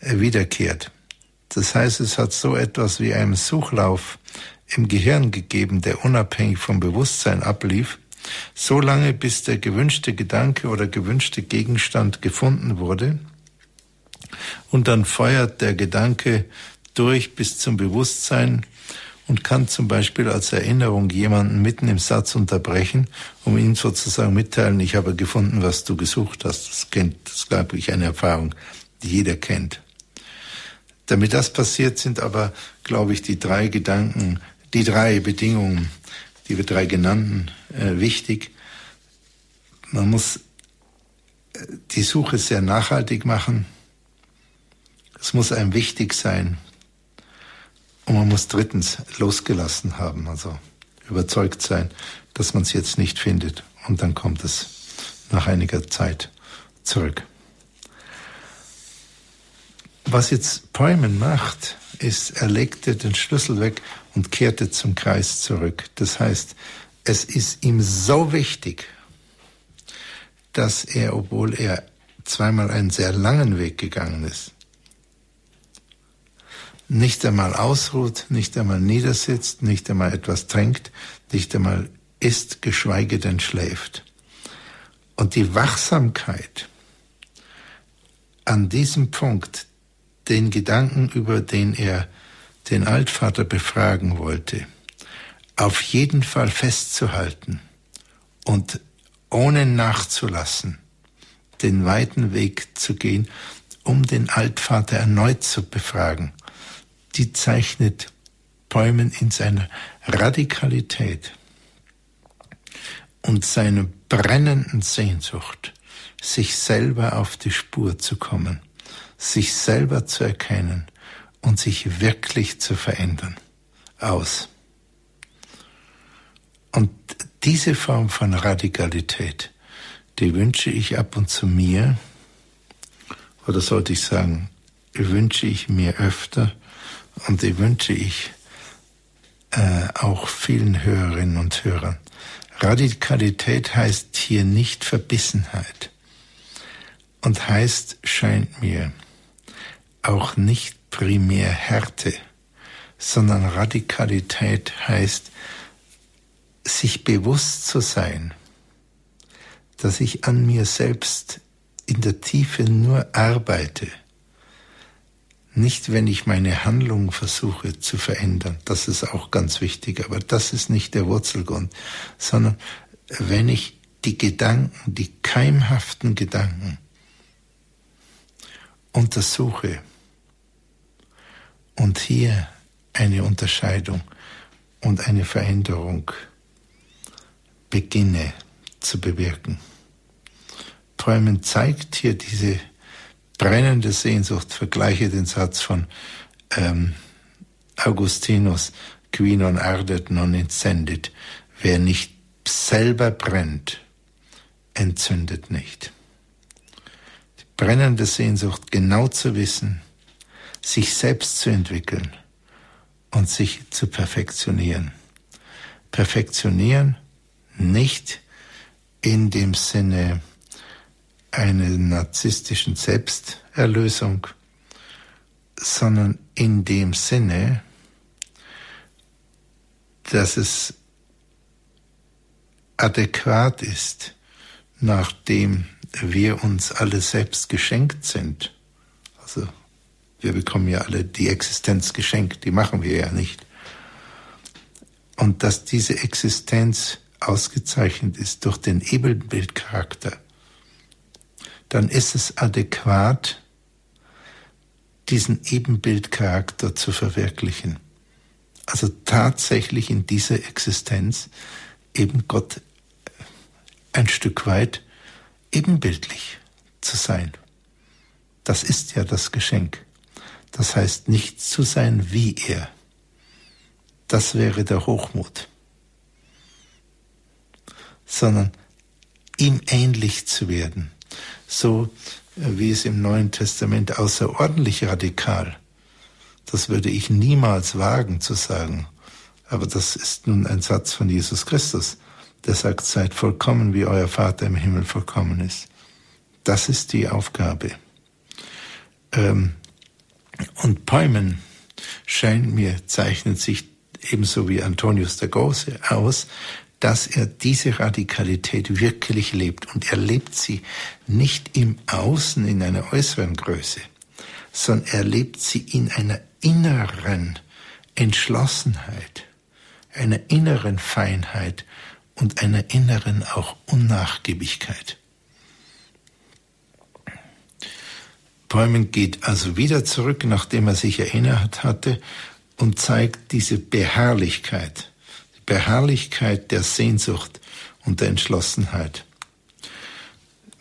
äh, wiederkehrt. Das heißt, es hat so etwas wie einen Suchlauf im Gehirn gegeben, der unabhängig vom Bewusstsein ablief, so lange bis der gewünschte Gedanke oder gewünschte Gegenstand gefunden wurde und dann feuert der Gedanke durch bis zum Bewusstsein und kann zum Beispiel als Erinnerung jemanden mitten im Satz unterbrechen, um ihm sozusagen mitteilen, ich habe gefunden, was du gesucht hast. Das kennt, das ist, glaube ich, eine Erfahrung, die jeder kennt. Damit das passiert, sind aber, glaube ich, die drei Gedanken, die drei Bedingungen, die wir drei genannten, äh, wichtig. Man muss äh, die Suche sehr nachhaltig machen. Es muss einem wichtig sein. Und man muss drittens losgelassen haben, also überzeugt sein, dass man es jetzt nicht findet. Und dann kommt es nach einiger Zeit zurück. Was jetzt Päumen macht, ist, er legte den Schlüssel weg und kehrte zum Kreis zurück. Das heißt, es ist ihm so wichtig, dass er, obwohl er zweimal einen sehr langen Weg gegangen ist, nicht einmal ausruht, nicht einmal niedersitzt, nicht einmal etwas trinkt, nicht einmal isst, geschweige denn schläft. Und die Wachsamkeit an diesem Punkt, den Gedanken, über den er den Altvater befragen wollte, auf jeden Fall festzuhalten und ohne nachzulassen, den weiten Weg zu gehen, um den Altvater erneut zu befragen die zeichnet Bäumen in seiner Radikalität und seiner brennenden Sehnsucht, sich selber auf die Spur zu kommen, sich selber zu erkennen und sich wirklich zu verändern, aus. Und diese Form von Radikalität, die wünsche ich ab und zu mir, oder sollte ich sagen, wünsche ich mir öfter und die wünsche ich äh, auch vielen Hörerinnen und Hörern. Radikalität heißt hier nicht Verbissenheit und heißt, scheint mir, auch nicht primär Härte, sondern Radikalität heißt, sich bewusst zu sein, dass ich an mir selbst in der Tiefe nur arbeite nicht, wenn ich meine Handlung versuche zu verändern, das ist auch ganz wichtig, aber das ist nicht der Wurzelgrund, sondern wenn ich die Gedanken, die keimhaften Gedanken untersuche und hier eine Unterscheidung und eine Veränderung beginne zu bewirken. Träumen zeigt hier diese brennende Sehnsucht, vergleiche den Satz von ähm, Augustinus, qui non ardet non incendit. Wer nicht selber brennt, entzündet nicht. Die brennende Sehnsucht, genau zu wissen, sich selbst zu entwickeln und sich zu perfektionieren. Perfektionieren nicht in dem Sinne, einer narzisstischen Selbsterlösung, sondern in dem Sinne, dass es adäquat ist, nachdem wir uns alle selbst geschenkt sind. Also wir bekommen ja alle die Existenz geschenkt, die machen wir ja nicht. Und dass diese Existenz ausgezeichnet ist durch den Ebenbildcharakter dann ist es adäquat, diesen Ebenbildcharakter zu verwirklichen. Also tatsächlich in dieser Existenz eben Gott ein Stück weit ebenbildlich zu sein. Das ist ja das Geschenk. Das heißt nicht zu sein wie er. Das wäre der Hochmut. Sondern ihm ähnlich zu werden so äh, wie es im Neuen Testament außerordentlich radikal. Das würde ich niemals wagen zu sagen. Aber das ist nun ein Satz von Jesus Christus, der sagt, seid vollkommen, wie euer Vater im Himmel vollkommen ist. Das ist die Aufgabe. Ähm, und Päumen scheint mir, zeichnet sich ebenso wie Antonius der Große aus, dass er diese Radikalität wirklich lebt. Und er lebt sie nicht im Außen in einer äußeren Größe, sondern er lebt sie in einer inneren Entschlossenheit, einer inneren Feinheit und einer inneren auch Unnachgiebigkeit. Bäumen geht also wieder zurück, nachdem er sich erinnert hatte, und zeigt diese Beharrlichkeit Beharrlichkeit der Sehnsucht und der Entschlossenheit.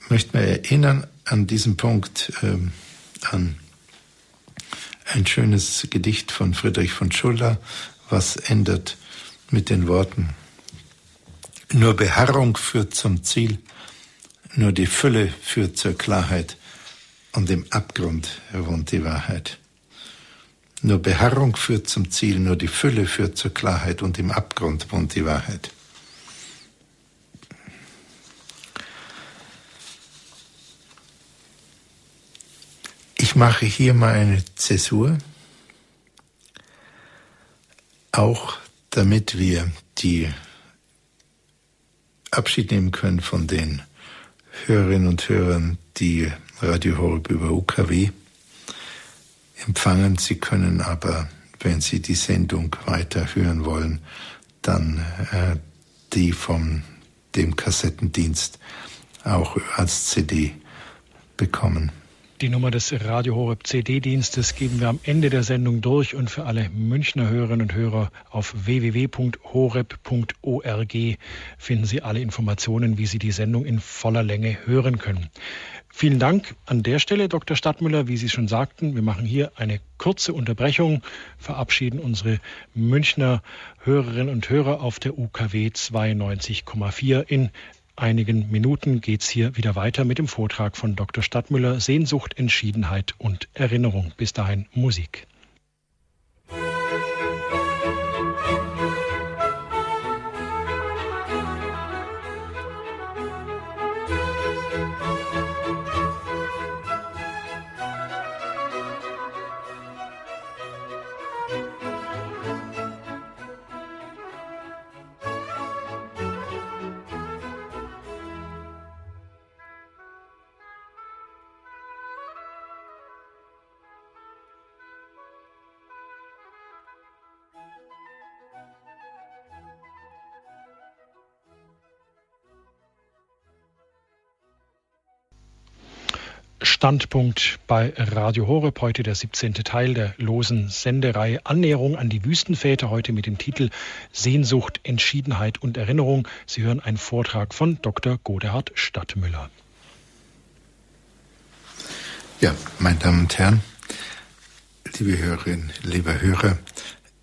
Ich möchte mir erinnern an diesem Punkt ähm, an ein schönes Gedicht von Friedrich von Schuller, was endet mit den Worten, nur Beharrung führt zum Ziel, nur die Fülle führt zur Klarheit und im Abgrund wohnt die Wahrheit. Nur Beharrung führt zum Ziel, nur die Fülle führt zur Klarheit und im Abgrund wohnt die Wahrheit. Ich mache hier mal eine Zäsur, auch damit wir die Abschied nehmen können von den Hörerinnen und Hörern, die Radio Horeb über UKW empfangen. Sie können aber, wenn Sie die Sendung weiterhören wollen, dann äh, die vom dem Kassettendienst auch als CD bekommen. Die Nummer des Radio Horeb CD-Dienstes geben wir am Ende der Sendung durch und für alle Münchner Hörerinnen und Hörer auf www.horeb.org finden Sie alle Informationen, wie Sie die Sendung in voller Länge hören können. Vielen Dank an der Stelle, Dr. Stadtmüller. Wie Sie schon sagten, wir machen hier eine kurze Unterbrechung, verabschieden unsere Münchner Hörerinnen und Hörer auf der UKW 92,4 in einigen Minuten geht es hier wieder weiter mit dem Vortrag von Dr. Stadtmüller Sehnsucht, Entschiedenheit und Erinnerung. Bis dahin Musik. Standpunkt bei Radio Horeb, heute der 17. Teil der losen Sendereihe Annäherung an die Wüstenväter, heute mit dem Titel Sehnsucht, Entschiedenheit und Erinnerung. Sie hören einen Vortrag von Dr. Godehard Stadtmüller. Ja, meine Damen und Herren, liebe Hörerinnen, lieber Hörer,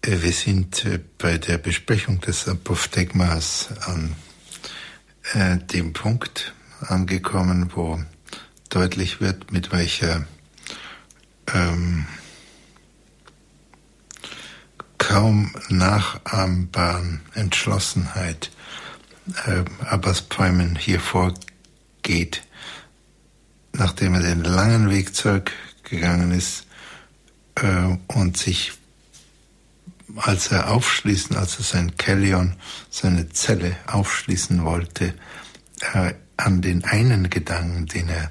äh, wir sind äh, bei der Besprechung des Apophthegmas an äh, dem Punkt angekommen, wo deutlich wird, mit welcher ähm, kaum nachahmbaren Entschlossenheit äh, Abbas Päumen hier vorgeht, nachdem er den langen Weg zurückgegangen ist äh, und sich, als er aufschließen, als er sein Kellion, seine Zelle aufschließen wollte, äh, an den einen Gedanken, den er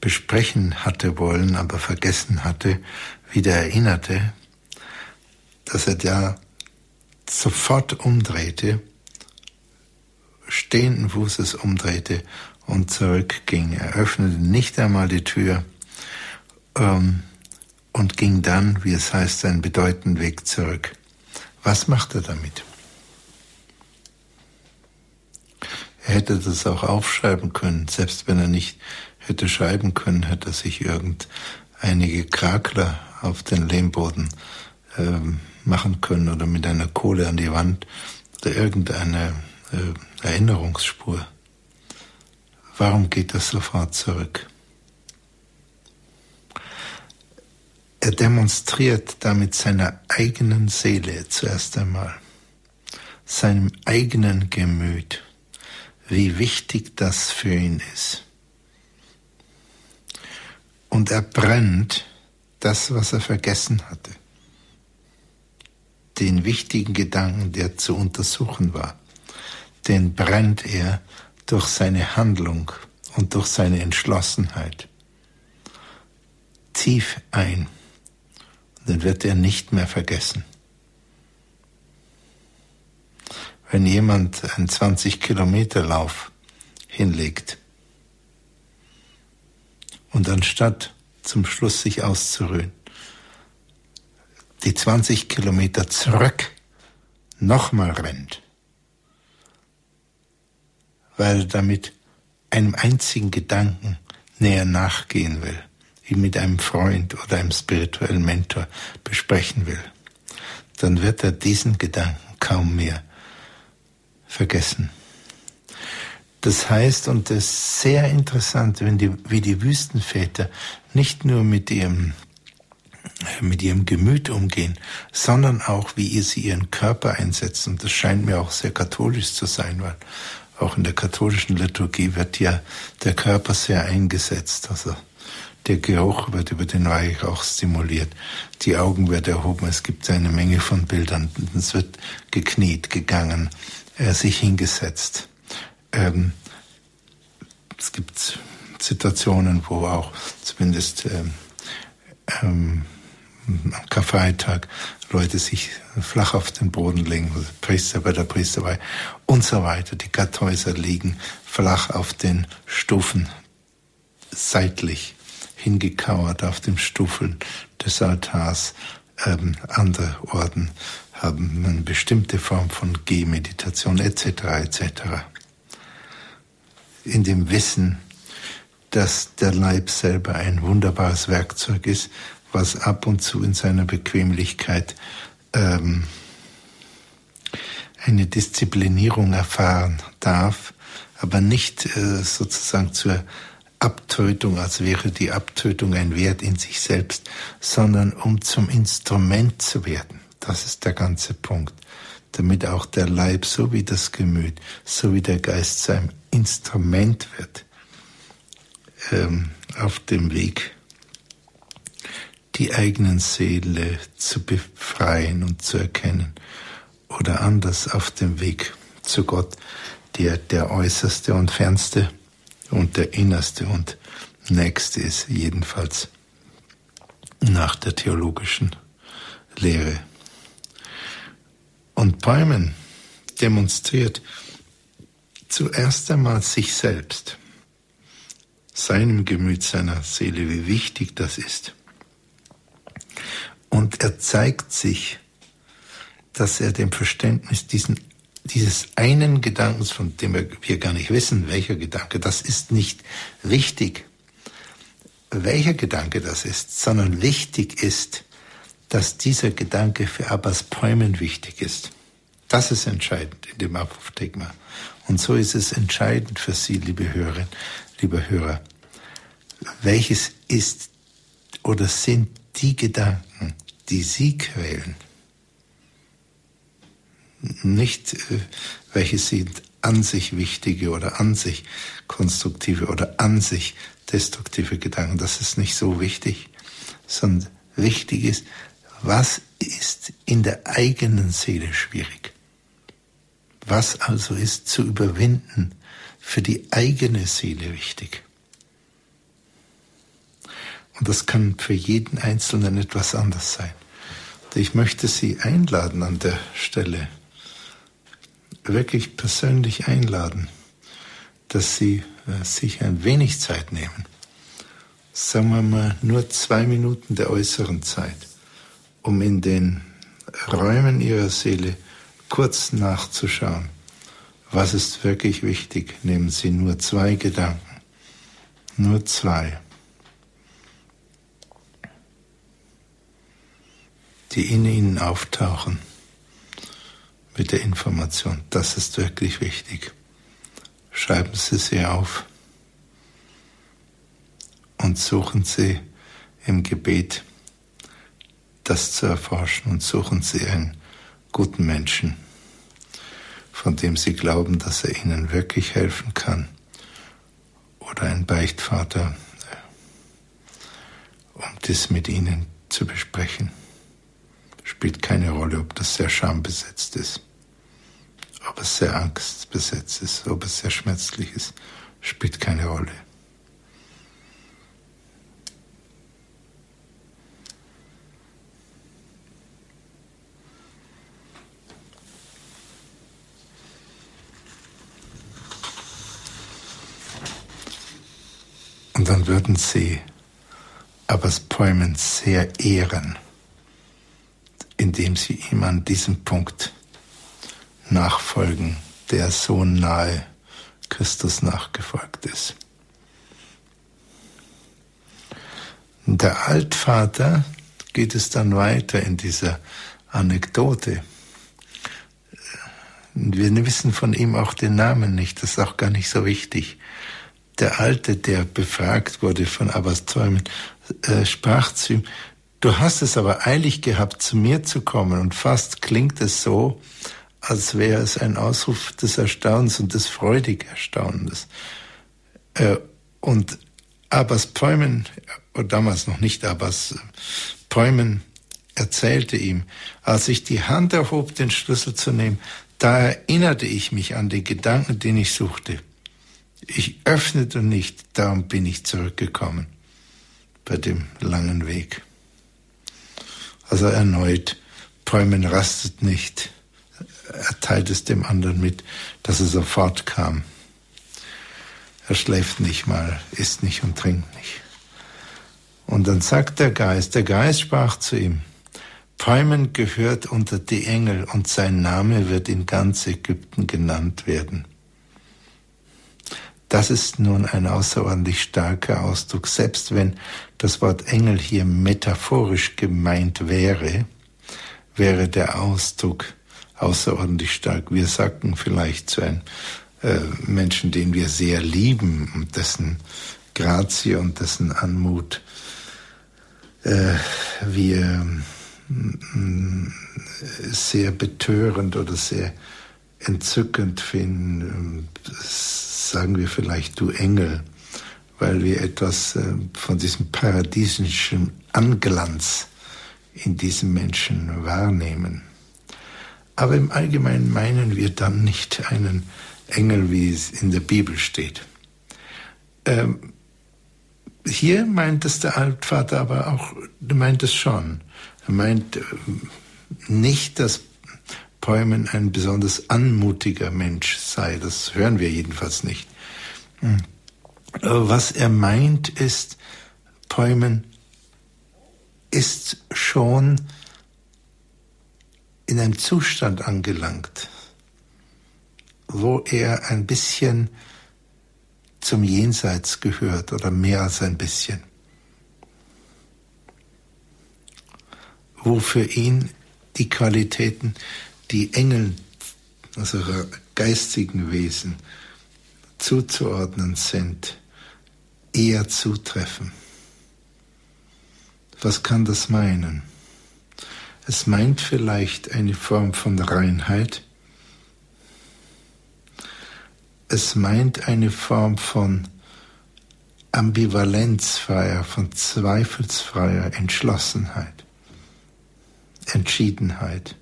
besprechen hatte wollen, aber vergessen hatte, wieder erinnerte, dass er da sofort umdrehte, stehenden Fußes umdrehte und zurückging. Er öffnete nicht einmal die Tür ähm, und ging dann, wie es heißt, einen bedeutenden Weg zurück. Was macht er damit? Er hätte das auch aufschreiben können, selbst wenn er nicht hätte schreiben können, hätte sich irgend einige Krakler auf den Lehmboden ähm, machen können oder mit einer Kohle an die Wand oder irgendeine äh, Erinnerungsspur. Warum geht er sofort zurück? Er demonstriert damit seiner eigenen Seele zuerst einmal, seinem eigenen Gemüt wie wichtig das für ihn ist. Und er brennt das, was er vergessen hatte, den wichtigen Gedanken, der zu untersuchen war, den brennt er durch seine Handlung und durch seine Entschlossenheit tief ein. Und den wird er nicht mehr vergessen. wenn jemand einen 20 Kilometer Lauf hinlegt und anstatt zum Schluss sich auszuruhen, die 20 Kilometer zurück nochmal rennt, weil er damit einem einzigen Gedanken näher nachgehen will, ihn mit einem Freund oder einem spirituellen Mentor besprechen will, dann wird er diesen Gedanken kaum mehr vergessen. Das heißt, und das ist sehr interessant, wenn die, wie die Wüstenväter nicht nur mit ihrem, mit ihrem Gemüt umgehen, sondern auch, wie sie ihren Körper einsetzen. Das scheint mir auch sehr katholisch zu sein, weil auch in der katholischen Liturgie wird ja der Körper sehr eingesetzt. Also Der Geruch wird über den Weihrauch stimuliert. Die Augen werden erhoben. Es gibt eine Menge von Bildern. Es wird gekniet, gegangen, äh, sich hingesetzt. Ähm, es gibt Situationen, wo auch zumindest ähm, ähm, am Karfreitag Leute sich flach auf den Boden legen, Priester bei der Priesterweihe und so weiter. Die Gatthäuser liegen flach auf den Stufen, seitlich hingekauert auf den Stufen des Altars. Ähm, andere Orden haben eine bestimmte Form von Gehmeditation etc. etc. In dem Wissen, dass der Leib selber ein wunderbares Werkzeug ist, was ab und zu in seiner Bequemlichkeit ähm, eine Disziplinierung erfahren darf, aber nicht äh, sozusagen zur Abtötung, als wäre die Abtötung ein Wert in sich selbst, sondern um zum Instrument zu werden. Das ist der ganze Punkt. Damit auch der Leib so wie das Gemüt, so wie der Geist einem Instrument wird ähm, auf dem Weg die eigenen Seele zu befreien und zu erkennen oder anders auf dem Weg zu Gott, der der äußerste und fernste und der innerste und nächste ist, jedenfalls nach der theologischen Lehre. Und Bäumen demonstriert zuerst einmal sich selbst, seinem Gemüt, seiner Seele, wie wichtig das ist. Und er zeigt sich, dass er dem Verständnis diesen, dieses einen Gedankens, von dem wir gar nicht wissen, welcher Gedanke, das ist nicht wichtig, welcher Gedanke das ist, sondern wichtig ist, dass dieser Gedanke für Abbas Päumen wichtig ist. Das ist entscheidend in dem Apophthegma. Und so ist es entscheidend für Sie, liebe Hörerinnen, liebe Hörer. Welches ist oder sind die Gedanken, die sie quälen. Nicht, äh, welche sind an sich wichtige oder an sich konstruktive oder an sich destruktive Gedanken. Das ist nicht so wichtig, sondern wichtig ist, was ist in der eigenen Seele schwierig? Was also ist zu überwinden für die eigene Seele wichtig? Und das kann für jeden Einzelnen etwas anders sein. Ich möchte Sie einladen an der Stelle, wirklich persönlich einladen, dass Sie äh, sich ein wenig Zeit nehmen. Sagen wir mal nur zwei Minuten der äußeren Zeit, um in den Räumen Ihrer Seele kurz nachzuschauen. Was ist wirklich wichtig? Nehmen Sie nur zwei Gedanken. Nur zwei. die in ihnen auftauchen mit der Information. Das ist wirklich wichtig. Schreiben Sie sie auf und suchen Sie im Gebet das zu erforschen und suchen Sie einen guten Menschen, von dem Sie glauben, dass er Ihnen wirklich helfen kann. Oder einen Beichtvater, um das mit Ihnen zu besprechen. Spielt keine Rolle, ob das sehr schambesetzt ist, ob es sehr angstbesetzt ist, ob es sehr schmerzlich ist, spielt keine Rolle. Und dann würden sie Abbas Poemen sehr ehren indem sie ihm an diesem Punkt nachfolgen, der so nahe Christus nachgefolgt ist. Der Altvater geht es dann weiter in dieser Anekdote. Wir wissen von ihm auch den Namen nicht, das ist auch gar nicht so wichtig. Der Alte, der befragt wurde von Abbas Träumen, äh, sprach zu ihm, Du hast es aber eilig gehabt, zu mir zu kommen und fast klingt es so, als wäre es ein Ausruf des Erstaunens und des freudig Erstaunens. Äh, und Abbas Päumen, oder damals noch nicht Abbas, Päumen erzählte ihm, als ich die Hand erhob, den Schlüssel zu nehmen, da erinnerte ich mich an den Gedanken, den ich suchte. Ich öffnete nicht, darum bin ich zurückgekommen bei dem langen Weg. Also erneut, Päumen rastet nicht. Er teilt es dem anderen mit, dass er sofort kam. Er schläft nicht mal, isst nicht und trinkt nicht. Und dann sagt der Geist, der Geist sprach zu ihm, Päumen gehört unter die Engel und sein Name wird in ganz Ägypten genannt werden. Das ist nun ein außerordentlich starker Ausdruck, selbst wenn das Wort Engel hier metaphorisch gemeint wäre, wäre der Ausdruck außerordentlich stark. Wir sagten vielleicht zu einem äh, Menschen, den wir sehr lieben und dessen Grazie und dessen Anmut äh, wir mm, sehr betörend oder sehr entzückend finden, sagen wir vielleicht du Engel, weil wir etwas äh, von diesem paradiesischen Anglanz in diesem Menschen wahrnehmen. Aber im Allgemeinen meinen wir dann nicht einen Engel, wie es in der Bibel steht. Ähm, hier meint es der Altvater aber auch, meint es schon. Er meint äh, nicht, dass Päumen ein besonders anmutiger Mensch sei. Das hören wir jedenfalls nicht. Hm. Was er meint ist, Päumen ist schon in einem Zustand angelangt, wo er ein bisschen zum Jenseits gehört oder mehr als ein bisschen. Wo für ihn die Qualitäten, die Engeln, also geistigen Wesen, zuzuordnen sind, eher zutreffen. Was kann das meinen? Es meint vielleicht eine Form von Reinheit. Es meint eine Form von ambivalenzfreier, von zweifelsfreier Entschlossenheit, Entschiedenheit.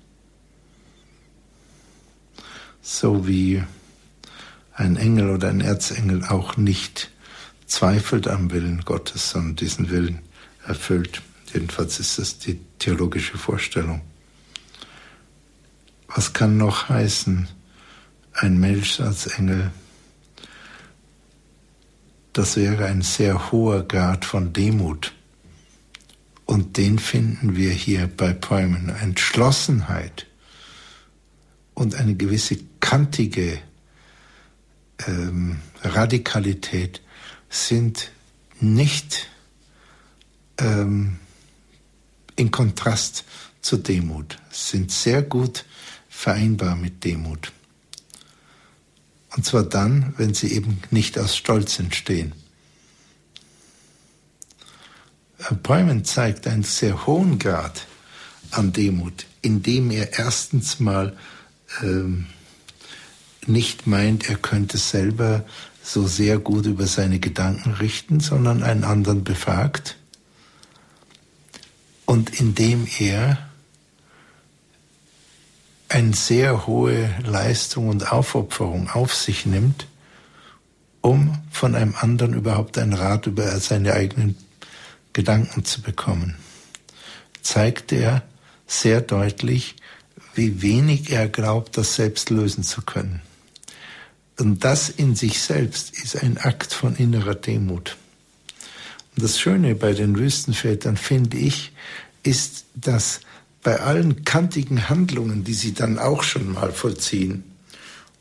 So wie ein Engel oder ein Erzengel auch nicht zweifelt am Willen Gottes, sondern diesen Willen erfüllt. Jedenfalls ist das die theologische Vorstellung. Was kann noch heißen, ein Mensch als Engel? Das wäre ein sehr hoher Grad von Demut. Und den finden wir hier bei Päumen. Entschlossenheit und eine gewisse kantige ähm, Radikalität sind nicht ähm, in Kontrast zur Demut, sind sehr gut vereinbar mit Demut. Und zwar dann, wenn sie eben nicht aus Stolz entstehen. Bäumen zeigt einen sehr hohen Grad an Demut, indem er erstens mal ähm, nicht meint, er könnte selber so sehr gut über seine Gedanken richten, sondern einen anderen befragt. Und indem er eine sehr hohe Leistung und Aufopferung auf sich nimmt, um von einem anderen überhaupt einen Rat über seine eigenen Gedanken zu bekommen, zeigt er sehr deutlich, wie wenig er glaubt, das selbst lösen zu können. Und das in sich selbst ist ein Akt von innerer Demut. Und das Schöne bei den Wüstenvätern, finde ich, ist, dass bei allen kantigen Handlungen, die sie dann auch schon mal vollziehen,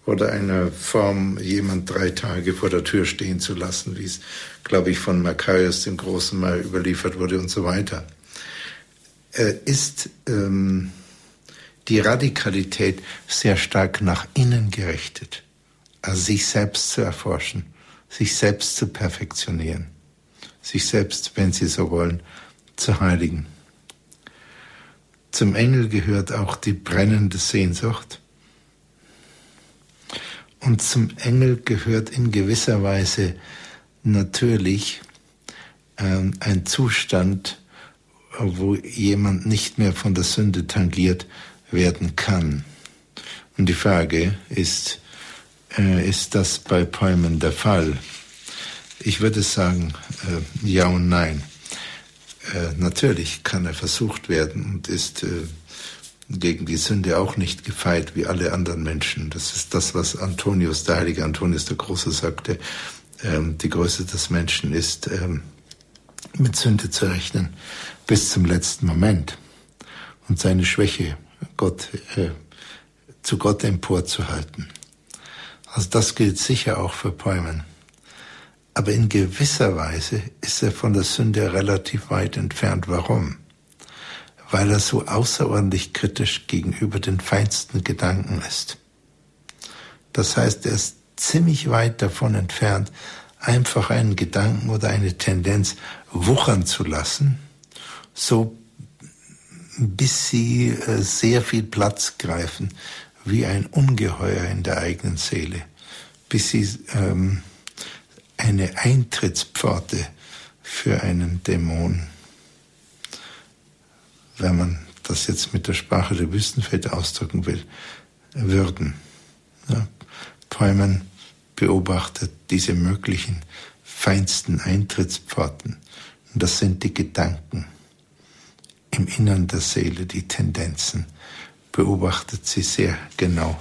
oder einer Form, jemand drei Tage vor der Tür stehen zu lassen, wie es, glaube ich, von Macarius dem Großen mal überliefert wurde und so weiter, äh, ist ähm, die Radikalität sehr stark nach innen gerichtet also sich selbst zu erforschen, sich selbst zu perfektionieren, sich selbst, wenn Sie so wollen, zu heiligen. Zum Engel gehört auch die brennende Sehnsucht. Und zum Engel gehört in gewisser Weise natürlich äh, ein Zustand, wo jemand nicht mehr von der Sünde tangiert werden kann. Und die Frage ist, äh, ist das bei Päumen der Fall? Ich würde sagen, äh, ja und nein. Äh, natürlich kann er versucht werden und ist äh, gegen die Sünde auch nicht gefeit wie alle anderen Menschen. Das ist das, was Antonius, der heilige Antonius der Große sagte. Ähm, die Größe des Menschen ist, ähm, mit Sünde zu rechnen bis zum letzten Moment und seine Schwäche Gott, äh, zu Gott emporzuhalten. Also das gilt sicher auch für Päumen. Aber in gewisser Weise ist er von der Sünde relativ weit entfernt. Warum? Weil er so außerordentlich kritisch gegenüber den feinsten Gedanken ist. Das heißt, er ist ziemlich weit davon entfernt, einfach einen Gedanken oder eine Tendenz wuchern zu lassen, so bis sie äh, sehr viel Platz greifen, wie ein Ungeheuer in der eigenen Seele, bis sie ähm, eine Eintrittspforte für einen Dämon, wenn man das jetzt mit der Sprache der Wüstenväter ausdrücken will, würden. Ja, Päumen beobachtet diese möglichen feinsten Eintrittspforten. Und das sind die Gedanken im Innern der Seele, die Tendenzen, beobachtet sie sehr genau.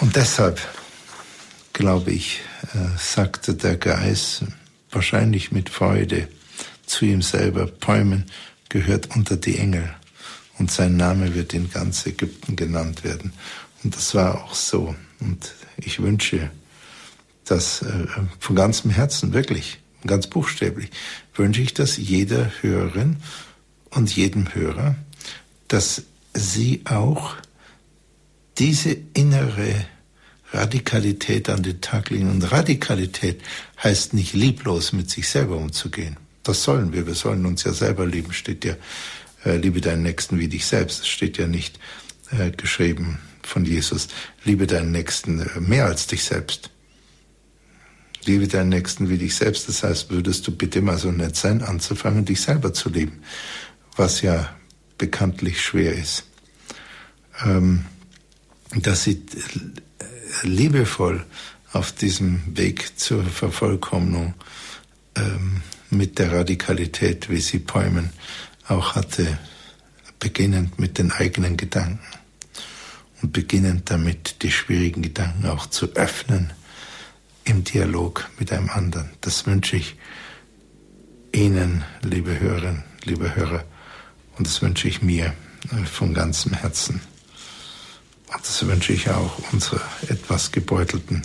Und deshalb glaube ich, äh, sagte der Geist, wahrscheinlich mit Freude, zu ihm selber, Päumen gehört unter die Engel und sein Name wird in ganz Ägypten genannt werden. Und das war auch so. Und ich wünsche das äh, von ganzem Herzen, wirklich, ganz buchstäblich, wünsche ich das jeder Hörerin und jedem Hörer, dass sie auch diese innere Radikalität an den Tag legen. Und Radikalität heißt nicht lieblos mit sich selber umzugehen. Das sollen wir. Wir sollen uns ja selber lieben. Steht ja, äh, liebe deinen Nächsten wie dich selbst. Das steht ja nicht äh, geschrieben von Jesus. Liebe deinen Nächsten äh, mehr als dich selbst. Liebe deinen Nächsten wie dich selbst. Das heißt, würdest du bitte mal so nett sein, anzufangen, dich selber zu lieben. Was ja bekanntlich schwer ist. Ähm, dass sie liebevoll auf diesem Weg zur Vervollkommnung ähm, mit der Radikalität, wie sie Päumen auch hatte, beginnend mit den eigenen Gedanken und beginnend damit, die schwierigen Gedanken auch zu öffnen im Dialog mit einem anderen. Das wünsche ich Ihnen, liebe Hörerinnen, liebe Hörer, und das wünsche ich mir äh, von ganzem Herzen. Das wünsche ich auch unserer etwas gebeutelten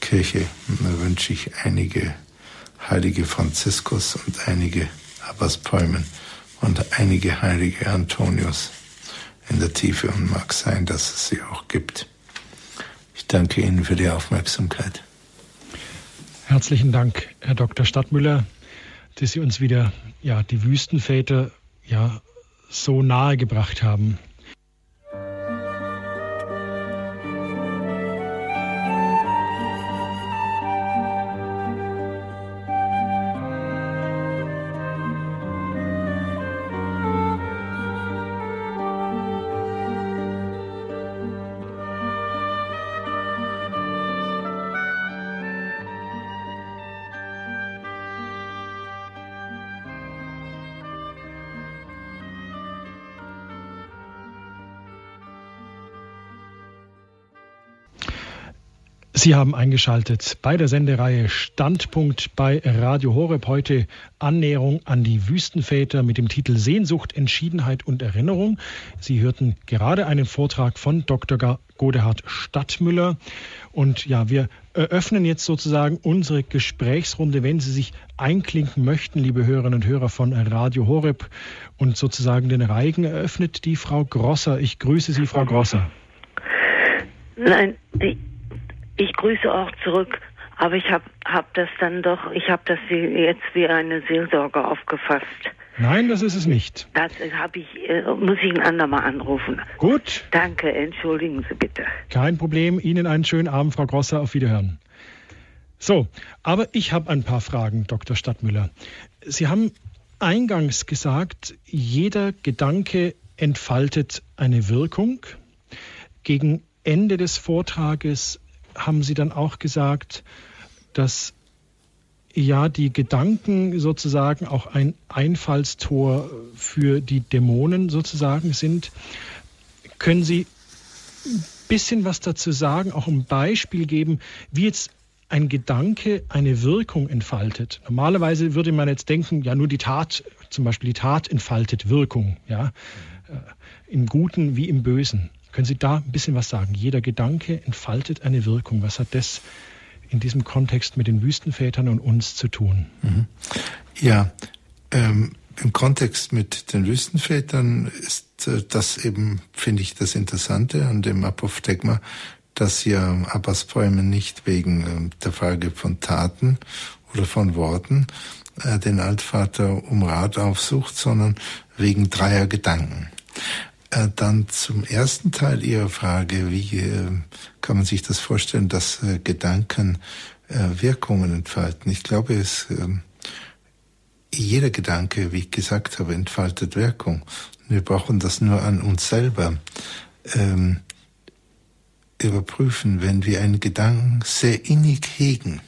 Kirche. Da wünsche ich einige heilige Franziskus und einige Abbas Päumen und einige heilige Antonius in der Tiefe und mag sein, dass es sie auch gibt. Ich danke Ihnen für die Aufmerksamkeit. Herzlichen Dank, Herr Dr. Stadtmüller, dass Sie uns wieder ja, die Wüstenväter ja, so nahe gebracht haben. Sie haben eingeschaltet bei der Sendereihe Standpunkt bei Radio Horeb. Heute Annäherung an die Wüstenväter mit dem Titel Sehnsucht, Entschiedenheit und Erinnerung. Sie hörten gerade einen Vortrag von Dr. Godehard Stadtmüller. Und ja, wir eröffnen jetzt sozusagen unsere Gesprächsrunde, wenn Sie sich einklinken möchten, liebe Hörerinnen und Hörer von Radio Horeb. Und sozusagen den Reigen eröffnet die Frau Grosser. Ich grüße Sie, Frau Grosser. Nein, die ich grüße auch zurück, aber ich habe hab das dann doch, ich habe das jetzt wie eine Seelsorge aufgefasst. Nein, das ist es nicht. Das habe ich, äh, muss ich ein andermal anrufen. Gut. Danke, entschuldigen Sie bitte. Kein Problem. Ihnen einen schönen Abend, Frau Grosser. Auf Wiederhören. So, aber ich habe ein paar Fragen, Dr. Stadtmüller. Sie haben eingangs gesagt, jeder Gedanke entfaltet eine Wirkung. Gegen Ende des Vortrages haben Sie dann auch gesagt, dass ja die Gedanken sozusagen auch ein Einfallstor für die Dämonen sozusagen sind. Können Sie ein bisschen was dazu sagen, auch ein Beispiel geben, wie jetzt ein Gedanke eine Wirkung entfaltet. Normalerweise würde man jetzt denken, ja, nur die Tat, zum Beispiel die Tat entfaltet Wirkung, ja, äh, im Guten wie im Bösen. Können Sie da ein bisschen was sagen? Jeder Gedanke entfaltet eine Wirkung. Was hat das in diesem Kontext mit den Wüstenvätern und uns zu tun? Mhm. Ja, ähm, im Kontext mit den Wüstenvätern ist äh, das eben, finde ich, das Interessante an dem Apophthegma, dass ja Abbas Bäume nicht wegen äh, der Frage von Taten oder von Worten äh, den Altvater um Rat aufsucht, sondern wegen dreier Gedanken. Äh, dann zum ersten Teil Ihrer Frage, wie äh, kann man sich das vorstellen, dass äh, Gedanken Wirkungen entfalten? Ich glaube, es, ähm, jeder Gedanke, wie ich gesagt habe, entfaltet Wirkung. Wir brauchen das nur an uns selber ähm, überprüfen. Wenn wir einen Gedanken sehr innig hegen,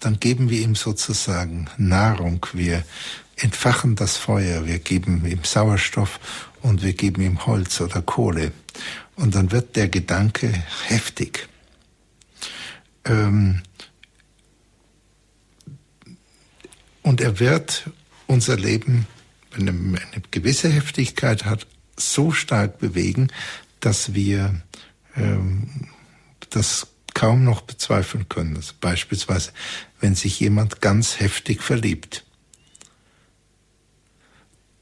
dann geben wir ihm sozusagen Nahrung. Wir entfachen das Feuer, wir geben ihm Sauerstoff und wir geben ihm Holz oder Kohle. Und dann wird der Gedanke heftig. Ähm und er wird unser Leben, wenn er eine gewisse Heftigkeit hat, so stark bewegen, dass wir ähm, das kaum noch bezweifeln können. Also beispielsweise, wenn sich jemand ganz heftig verliebt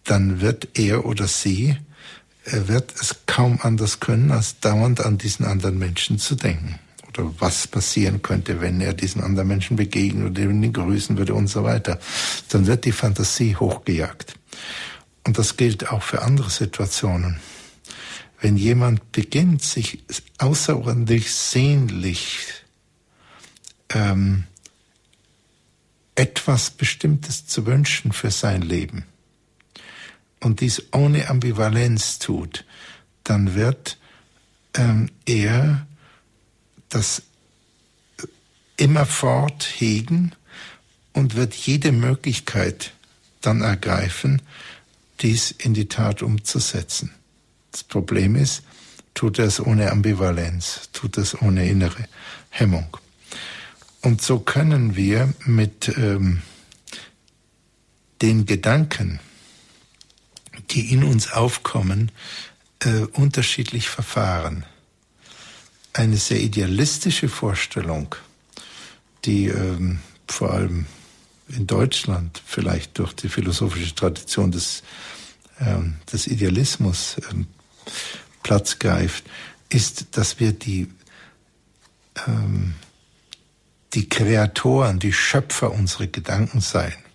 dann wird er oder sie er wird es kaum anders können, als dauernd an diesen anderen Menschen zu denken. Oder was passieren könnte, wenn er diesen anderen Menschen begegnet oder ihn grüßen würde und so weiter. Dann wird die Fantasie hochgejagt. Und das gilt auch für andere Situationen. Wenn jemand beginnt, sich außerordentlich sehnlich ähm, etwas Bestimmtes zu wünschen für sein Leben, und dies ohne Ambivalenz tut, dann wird ähm, er das immerfort hegen und wird jede Möglichkeit dann ergreifen, dies in die Tat umzusetzen. Das Problem ist, tut er es ohne Ambivalenz, tut es ohne innere Hemmung. Und so können wir mit ähm, den Gedanken, die in uns aufkommen, äh, unterschiedlich verfahren. Eine sehr idealistische Vorstellung, die ähm, vor allem in Deutschland vielleicht durch die philosophische Tradition des, ähm, des Idealismus ähm, Platz greift, ist, dass wir die, ähm, die Kreatoren, die Schöpfer unserer Gedanken seien.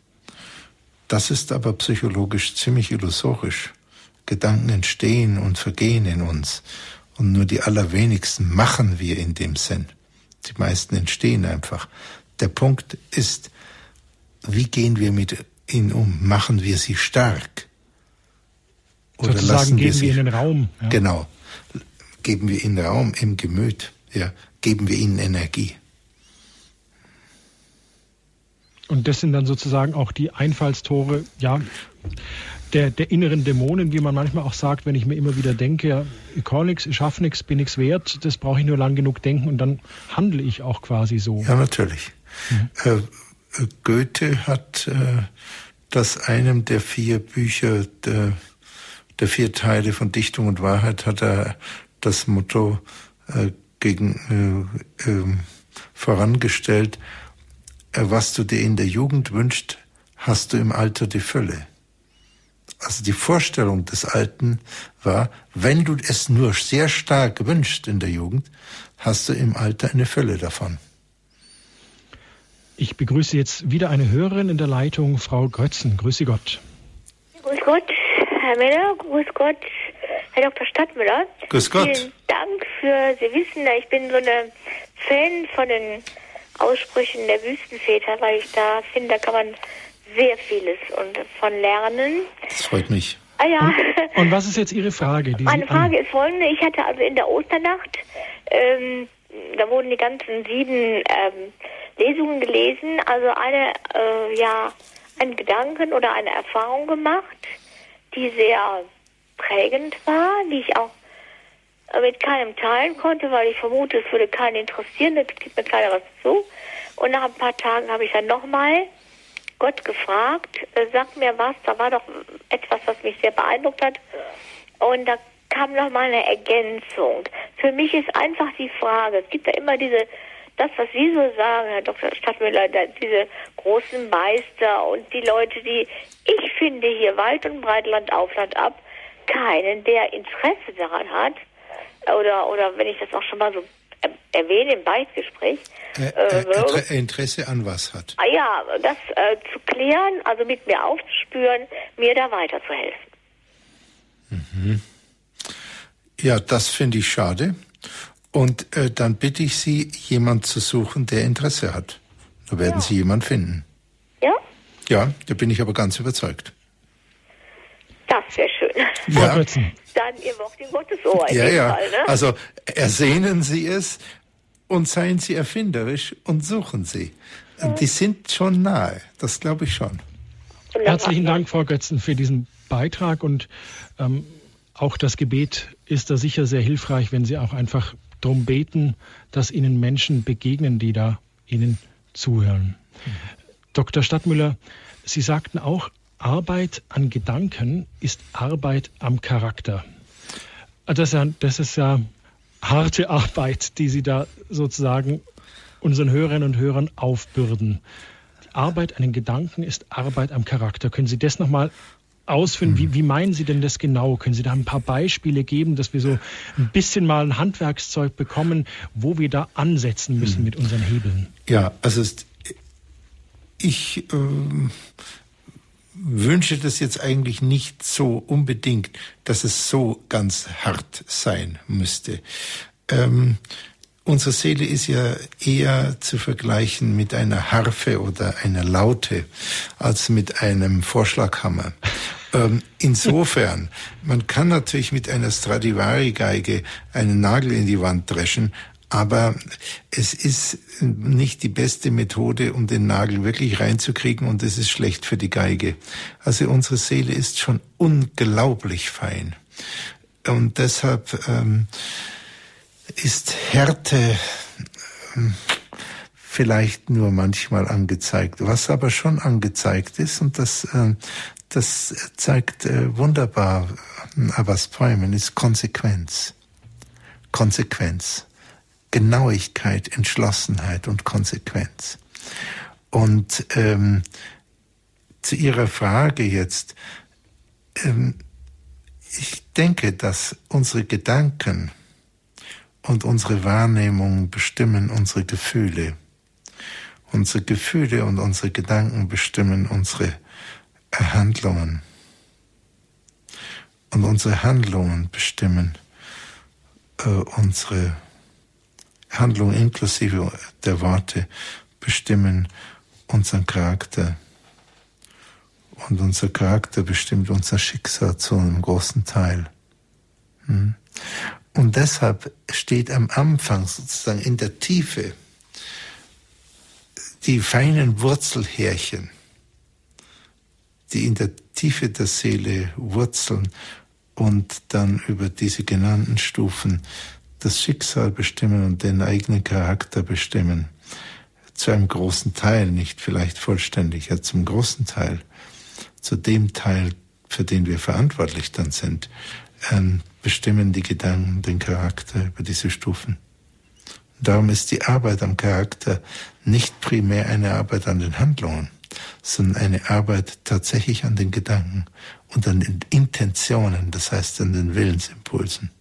Das ist aber psychologisch ziemlich illusorisch. Gedanken entstehen und vergehen in uns. Und nur die allerwenigsten machen wir in dem Sinn. Die meisten entstehen einfach. Der Punkt ist, wie gehen wir mit ihnen um? Machen wir sie stark? Oder Sozusagen lassen wir geben sie, wir ihnen Raum. Ja. Genau. Geben wir ihnen Raum im Gemüt. Ja. Geben wir ihnen Energie. Und das sind dann sozusagen auch die Einfallstore, ja, der, der inneren Dämonen, wie man manchmal auch sagt, wenn ich mir immer wieder denke, ja, ich kann nichts, ich schaffe nichts, bin nichts wert, das brauche ich nur lang genug denken und dann handle ich auch quasi so. Ja, natürlich. Mhm. Äh, Goethe hat äh, das einem der vier Bücher der, der vier Teile von Dichtung und Wahrheit hat er das Motto äh, gegen äh, ähm, vorangestellt, was du dir in der Jugend wünschst, hast du im Alter die Fülle. Also die Vorstellung des Alten war, wenn du es nur sehr stark wünschst in der Jugend, hast du im Alter eine Fülle davon. Ich begrüße jetzt wieder eine Hörerin in der Leitung, Frau Grötzen. Grüße Gott. Grüß Gott, Herr Müller. Grüß Gott, Herr Dr. Stadtmüller. Grüß Gott. Vielen Dank für Sie wissen, ich bin so eine Fan von den Aussprüchen der Wüstenväter, weil ich da finde, da kann man sehr vieles und von lernen. Das freut mich. Ah ja. Und, und was ist jetzt Ihre Frage? Meine Frage ist folgende. Ich hatte also in der Osternacht, ähm, da wurden die ganzen sieben ähm, Lesungen gelesen, also eine, äh, ja, einen Gedanken oder eine Erfahrung gemacht, die sehr prägend war, die ich auch mit keinem teilen konnte, weil ich vermute, es würde keinen interessieren, da gibt mir keiner was zu. Und nach ein paar Tagen habe ich dann nochmal Gott gefragt, äh, sag mir was, da war doch etwas, was mich sehr beeindruckt hat. Und da kam nochmal eine Ergänzung. Für mich ist einfach die Frage, es gibt ja immer diese, das, was Sie so sagen, Herr Dr. Stadtmüller, diese großen Meister und die Leute, die, ich finde hier Wald und Breitland auf, Land ab, keinen, der Interesse daran hat, oder, oder wenn ich das auch schon mal so erwähne im Beichtgespräch. Äh, äh, Interesse an was hat? Ah ja, das äh, zu klären, also mit mir aufzuspüren, mir da weiterzuhelfen. Mhm. Ja, das finde ich schade. Und äh, dann bitte ich Sie, jemand zu suchen, der Interesse hat. Da werden ja. Sie jemand finden. Ja? Ja, da bin ich aber ganz überzeugt. Das wäre schön. Ja. Dann ihr Wort in Gottes Ohr. Ja, ja. Fall, ne? Also ersehnen Sie es und seien Sie erfinderisch und suchen Sie. Ja. Die sind schon nahe, das glaube ich schon. Herzlichen Dank, Frau Götzen, für diesen Beitrag und ähm, auch das Gebet ist da sicher sehr hilfreich, wenn Sie auch einfach darum beten, dass Ihnen Menschen begegnen, die da Ihnen zuhören. Mhm. Dr. Stadtmüller, Sie sagten auch, Arbeit an Gedanken ist Arbeit am Charakter. Das ist ja, das ist ja harte Arbeit, die Sie da sozusagen unseren Hörerinnen und Hörern aufbürden. Die Arbeit an den Gedanken ist Arbeit am Charakter. Können Sie das nochmal ausführen? Wie, wie meinen Sie denn das genau? Können Sie da ein paar Beispiele geben, dass wir so ein bisschen mal ein Handwerkszeug bekommen, wo wir da ansetzen müssen mhm. mit unseren Hebeln? Ja, also ich äh, wünsche das jetzt eigentlich nicht so unbedingt, dass es so ganz hart sein müsste. Ähm, unsere Seele ist ja eher zu vergleichen mit einer Harfe oder einer Laute als mit einem Vorschlaghammer. Ähm, insofern, man kann natürlich mit einer Stradivari-Geige einen Nagel in die Wand dreschen, aber es ist nicht die beste Methode, um den Nagel wirklich reinzukriegen und es ist schlecht für die Geige. Also unsere Seele ist schon unglaublich fein. Und deshalb ähm, ist Härte ähm, vielleicht nur manchmal angezeigt. Was aber schon angezeigt ist, und das, äh, das zeigt äh, wunderbar äh, Abbas Träumen, ist Konsequenz. Konsequenz. Genauigkeit, Entschlossenheit und Konsequenz. Und ähm, zu Ihrer Frage jetzt, ähm, ich denke, dass unsere Gedanken und unsere Wahrnehmung bestimmen unsere Gefühle. Unsere Gefühle und unsere Gedanken bestimmen unsere Handlungen. Und unsere Handlungen bestimmen äh, unsere Handlung inklusive der Worte bestimmen unseren Charakter. Und unser Charakter bestimmt unser Schicksal zu einem großen Teil. Hm? Und deshalb steht am Anfang sozusagen in der Tiefe die feinen Wurzelhärchen, die in der Tiefe der Seele wurzeln und dann über diese genannten Stufen das Schicksal bestimmen und den eigenen Charakter bestimmen. Zu einem großen Teil, nicht vielleicht vollständig, ja zum großen Teil, zu dem Teil, für den wir verantwortlich dann sind, ähm, bestimmen die Gedanken den Charakter über diese Stufen. darum ist die Arbeit am Charakter nicht primär eine Arbeit an den Handlungen, sondern eine Arbeit tatsächlich an den Gedanken und an den Intentionen, das heißt an den Willensimpulsen.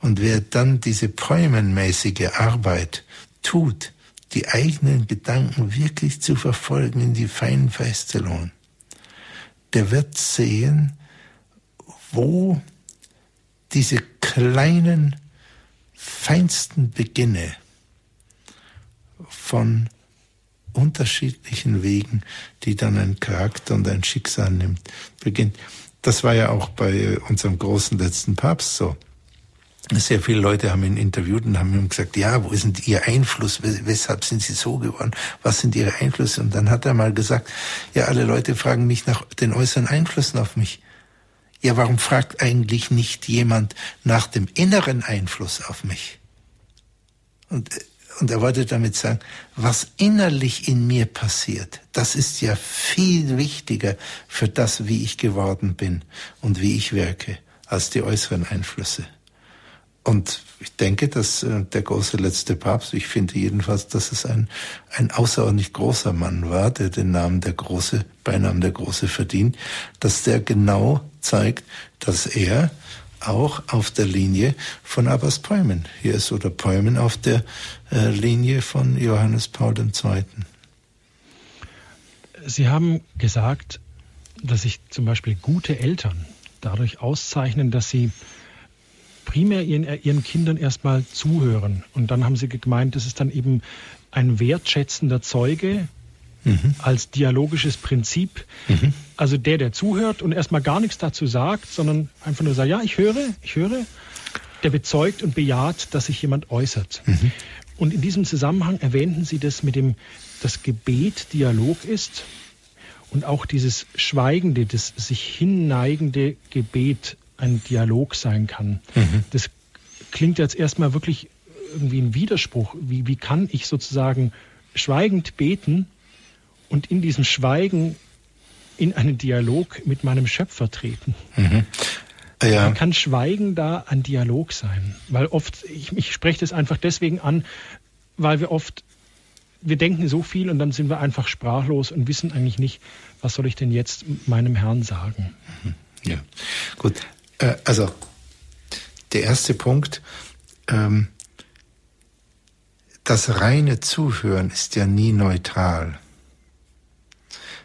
Und wer dann diese poemenmäßige Arbeit tut, die eigenen Gedanken wirklich zu verfolgen in die feinen Feststellungen, der wird sehen, wo diese kleinen, feinsten Beginne von unterschiedlichen Wegen, die dann ein Charakter und ein Schicksal nimmt, beginnt. Das war ja auch bei unserem großen letzten Papst so. Sehr viele Leute haben ihn interviewt und haben ihm gesagt, ja, wo ist denn Ihr Einfluss? Weshalb sind Sie so geworden? Was sind Ihre Einflüsse? Und dann hat er mal gesagt, ja, alle Leute fragen mich nach den äußeren Einflüssen auf mich. Ja, warum fragt eigentlich nicht jemand nach dem inneren Einfluss auf mich? Und, und er wollte damit sagen, was innerlich in mir passiert, das ist ja viel wichtiger für das, wie ich geworden bin und wie ich wirke, als die äußeren Einflüsse. Und ich denke, dass äh, der große letzte Papst, ich finde jedenfalls, dass es ein, ein außerordentlich großer Mann war, der den Namen der Große, Beinamen der Große verdient, dass der genau zeigt, dass er auch auf der Linie von Abbas Peumen hier ist oder Peumen auf der äh, Linie von Johannes Paul II. Sie haben gesagt, dass sich zum Beispiel gute Eltern dadurch auszeichnen, dass sie primär ihren, ihren Kindern erstmal zuhören. Und dann haben sie gemeint, das ist dann eben ein wertschätzender Zeuge mhm. als dialogisches Prinzip. Mhm. Also der, der zuhört und erstmal gar nichts dazu sagt, sondern einfach nur sagt, ja, ich höre, ich höre, der bezeugt und bejaht, dass sich jemand äußert. Mhm. Und in diesem Zusammenhang erwähnten Sie das mit dem, das Gebet Dialog ist und auch dieses schweigende, das sich hinneigende Gebet ein Dialog sein kann. Mhm. Das klingt jetzt erstmal wirklich irgendwie ein Widerspruch. Wie, wie kann ich sozusagen schweigend beten und in diesem Schweigen in einen Dialog mit meinem Schöpfer treten? Mhm. Ja. Kann Schweigen da ein Dialog sein? Weil oft, ich, ich spreche das einfach deswegen an, weil wir oft, wir denken so viel und dann sind wir einfach sprachlos und wissen eigentlich nicht, was soll ich denn jetzt meinem Herrn sagen? Mhm. Ja, gut. Äh, also, der erste Punkt, ähm, das reine Zuhören ist ja nie neutral.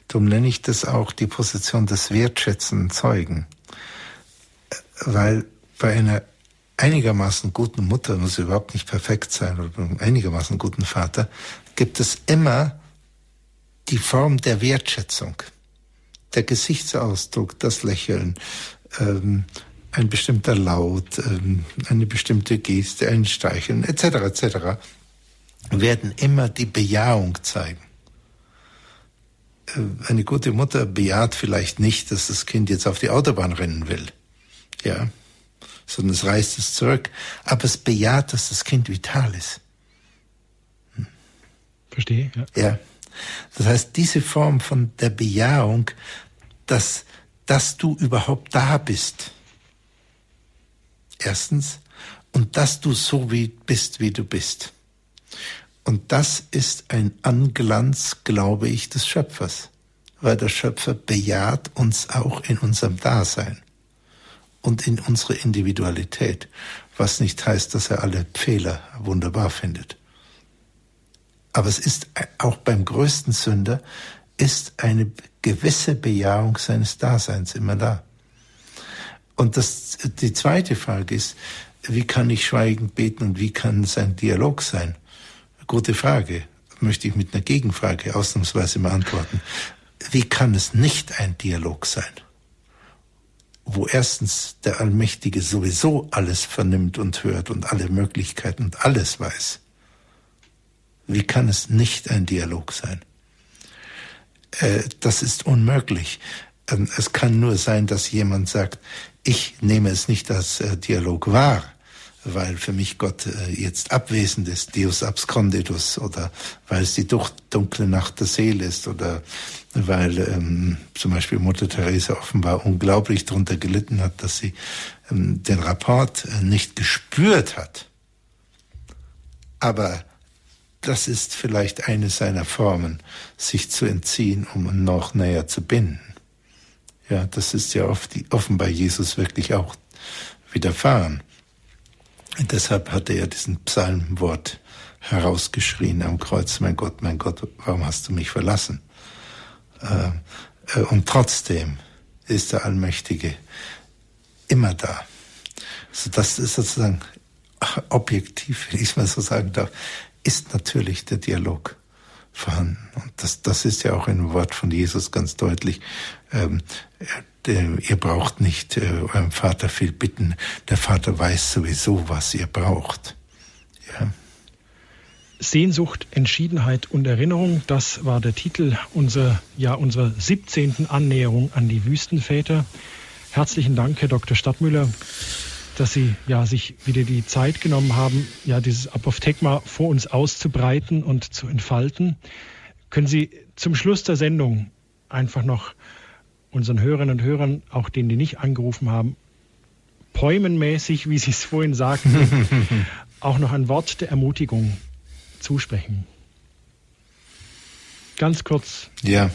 Darum nenne ich das auch die Position des wertschätzenden Zeugen. Äh, weil bei einer einigermaßen guten Mutter, muss überhaupt nicht perfekt sein, oder einem einigermaßen guten Vater, gibt es immer die Form der Wertschätzung. Der Gesichtsausdruck, das Lächeln, ähm, ein bestimmter Laut, ähm, eine bestimmte Geste, ein Streicheln etc. etc. werden immer die Bejahung zeigen. Äh, eine gute Mutter bejaht vielleicht nicht, dass das Kind jetzt auf die Autobahn rennen will, ja, sondern es reißt es zurück, aber es bejaht, dass das Kind vital ist. Hm. Verstehe. Ja. ja. Das heißt, diese Form von der Bejahung, dass dass du überhaupt da bist. Erstens. Und dass du so wie bist, wie du bist. Und das ist ein Anglanz, glaube ich, des Schöpfers, weil der Schöpfer bejaht uns auch in unserem Dasein und in unsere Individualität, was nicht heißt, dass er alle Fehler wunderbar findet. Aber es ist auch beim größten Sünder ist eine gewisse Bejahung seines Daseins immer da. Und das, die zweite Frage ist, wie kann ich schweigend beten und wie kann es ein Dialog sein? Gute Frage. Möchte ich mit einer Gegenfrage ausnahmsweise beantworten. Wie kann es nicht ein Dialog sein? Wo erstens der Allmächtige sowieso alles vernimmt und hört und alle Möglichkeiten und alles weiß. Wie kann es nicht ein Dialog sein? Äh, das ist unmöglich. Ähm, es kann nur sein, dass jemand sagt, ich nehme es nicht als äh, Dialog wahr, weil für mich Gott äh, jetzt abwesend ist, Deus absconditus, oder weil es die dunkle Nacht der Seele ist, oder weil ähm, zum Beispiel Mutter Teresa offenbar unglaublich darunter gelitten hat, dass sie ähm, den Rapport nicht gespürt hat. Aber das ist vielleicht eine seiner Formen, sich zu entziehen, um noch näher zu binden. Ja, das ist ja oft, offenbar Jesus wirklich auch widerfahren. Und deshalb hat er diesen Psalmwort herausgeschrien am Kreuz, mein Gott, mein Gott, warum hast du mich verlassen? Äh, äh, und trotzdem ist der Allmächtige immer da. Also das ist sozusagen objektiv, wenn ich es mal so sagen darf, ist natürlich der Dialog vorhanden. Und das, das ist ja auch ein Wort von Jesus ganz deutlich. Ähm, ihr braucht nicht äh, eurem Vater viel bitten. Der Vater weiß sowieso, was ihr braucht. Ja. Sehnsucht, Entschiedenheit und Erinnerung, das war der Titel unserer, ja, unserer 17. Annäherung an die Wüstenväter. Herzlichen Dank, Herr Dr. Stadtmüller, dass Sie ja, sich wieder die Zeit genommen haben, ja, dieses Apophthegma vor uns auszubreiten und zu entfalten. Können Sie zum Schluss der Sendung einfach noch unseren Hörerinnen und Hörern, auch denen, die nicht angerufen haben, päumenmäßig, wie Sie es vorhin sagten, auch noch ein Wort der Ermutigung zusprechen? Ganz kurz. Ja,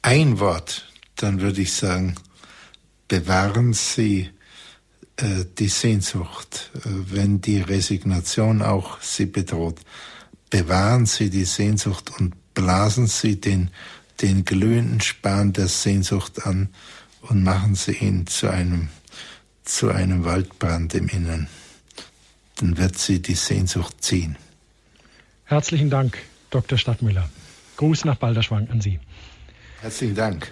ein Wort, dann würde ich sagen, bewahren Sie die Sehnsucht, äh, wenn die Resignation auch Sie bedroht. Bewahren Sie die Sehnsucht und blasen Sie den, den glühenden Span der Sehnsucht an und machen Sie ihn zu einem, zu einem Waldbrand im Innern. Dann wird Sie die Sehnsucht ziehen. Herzlichen Dank, Dr. Stadtmüller. Gruß nach Balderschwang an Sie. Herzlichen Dank.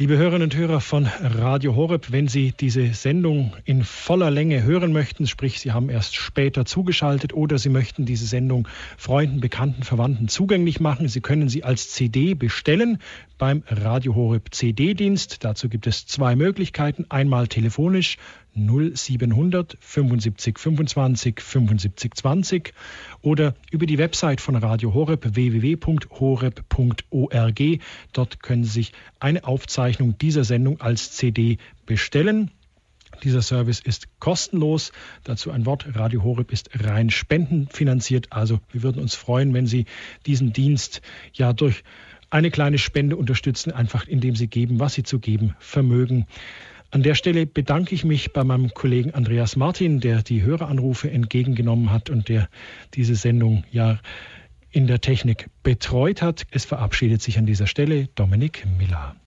Liebe Hörerinnen und Hörer von Radio Horeb, wenn Sie diese Sendung in voller Länge hören möchten, sprich Sie haben erst später zugeschaltet oder Sie möchten diese Sendung Freunden, Bekannten, Verwandten zugänglich machen, Sie können sie als CD bestellen beim Radio Horeb CD-Dienst. Dazu gibt es zwei Möglichkeiten. Einmal telefonisch 0700 75 25 75 20 oder über die Website von Radio Horeb www.horeb.org. Dort können Sie sich eine Aufzeichnung dieser Sendung als CD bestellen. Dieser Service ist kostenlos. Dazu ein Wort. Radio Horeb ist rein spendenfinanziert. Also wir würden uns freuen, wenn Sie diesen Dienst ja durch eine kleine Spende unterstützen, einfach indem Sie geben, was Sie zu geben vermögen. An der Stelle bedanke ich mich bei meinem Kollegen Andreas Martin, der die Höreranrufe entgegengenommen hat und der diese Sendung ja in der Technik betreut hat. Es verabschiedet sich an dieser Stelle Dominik Miller.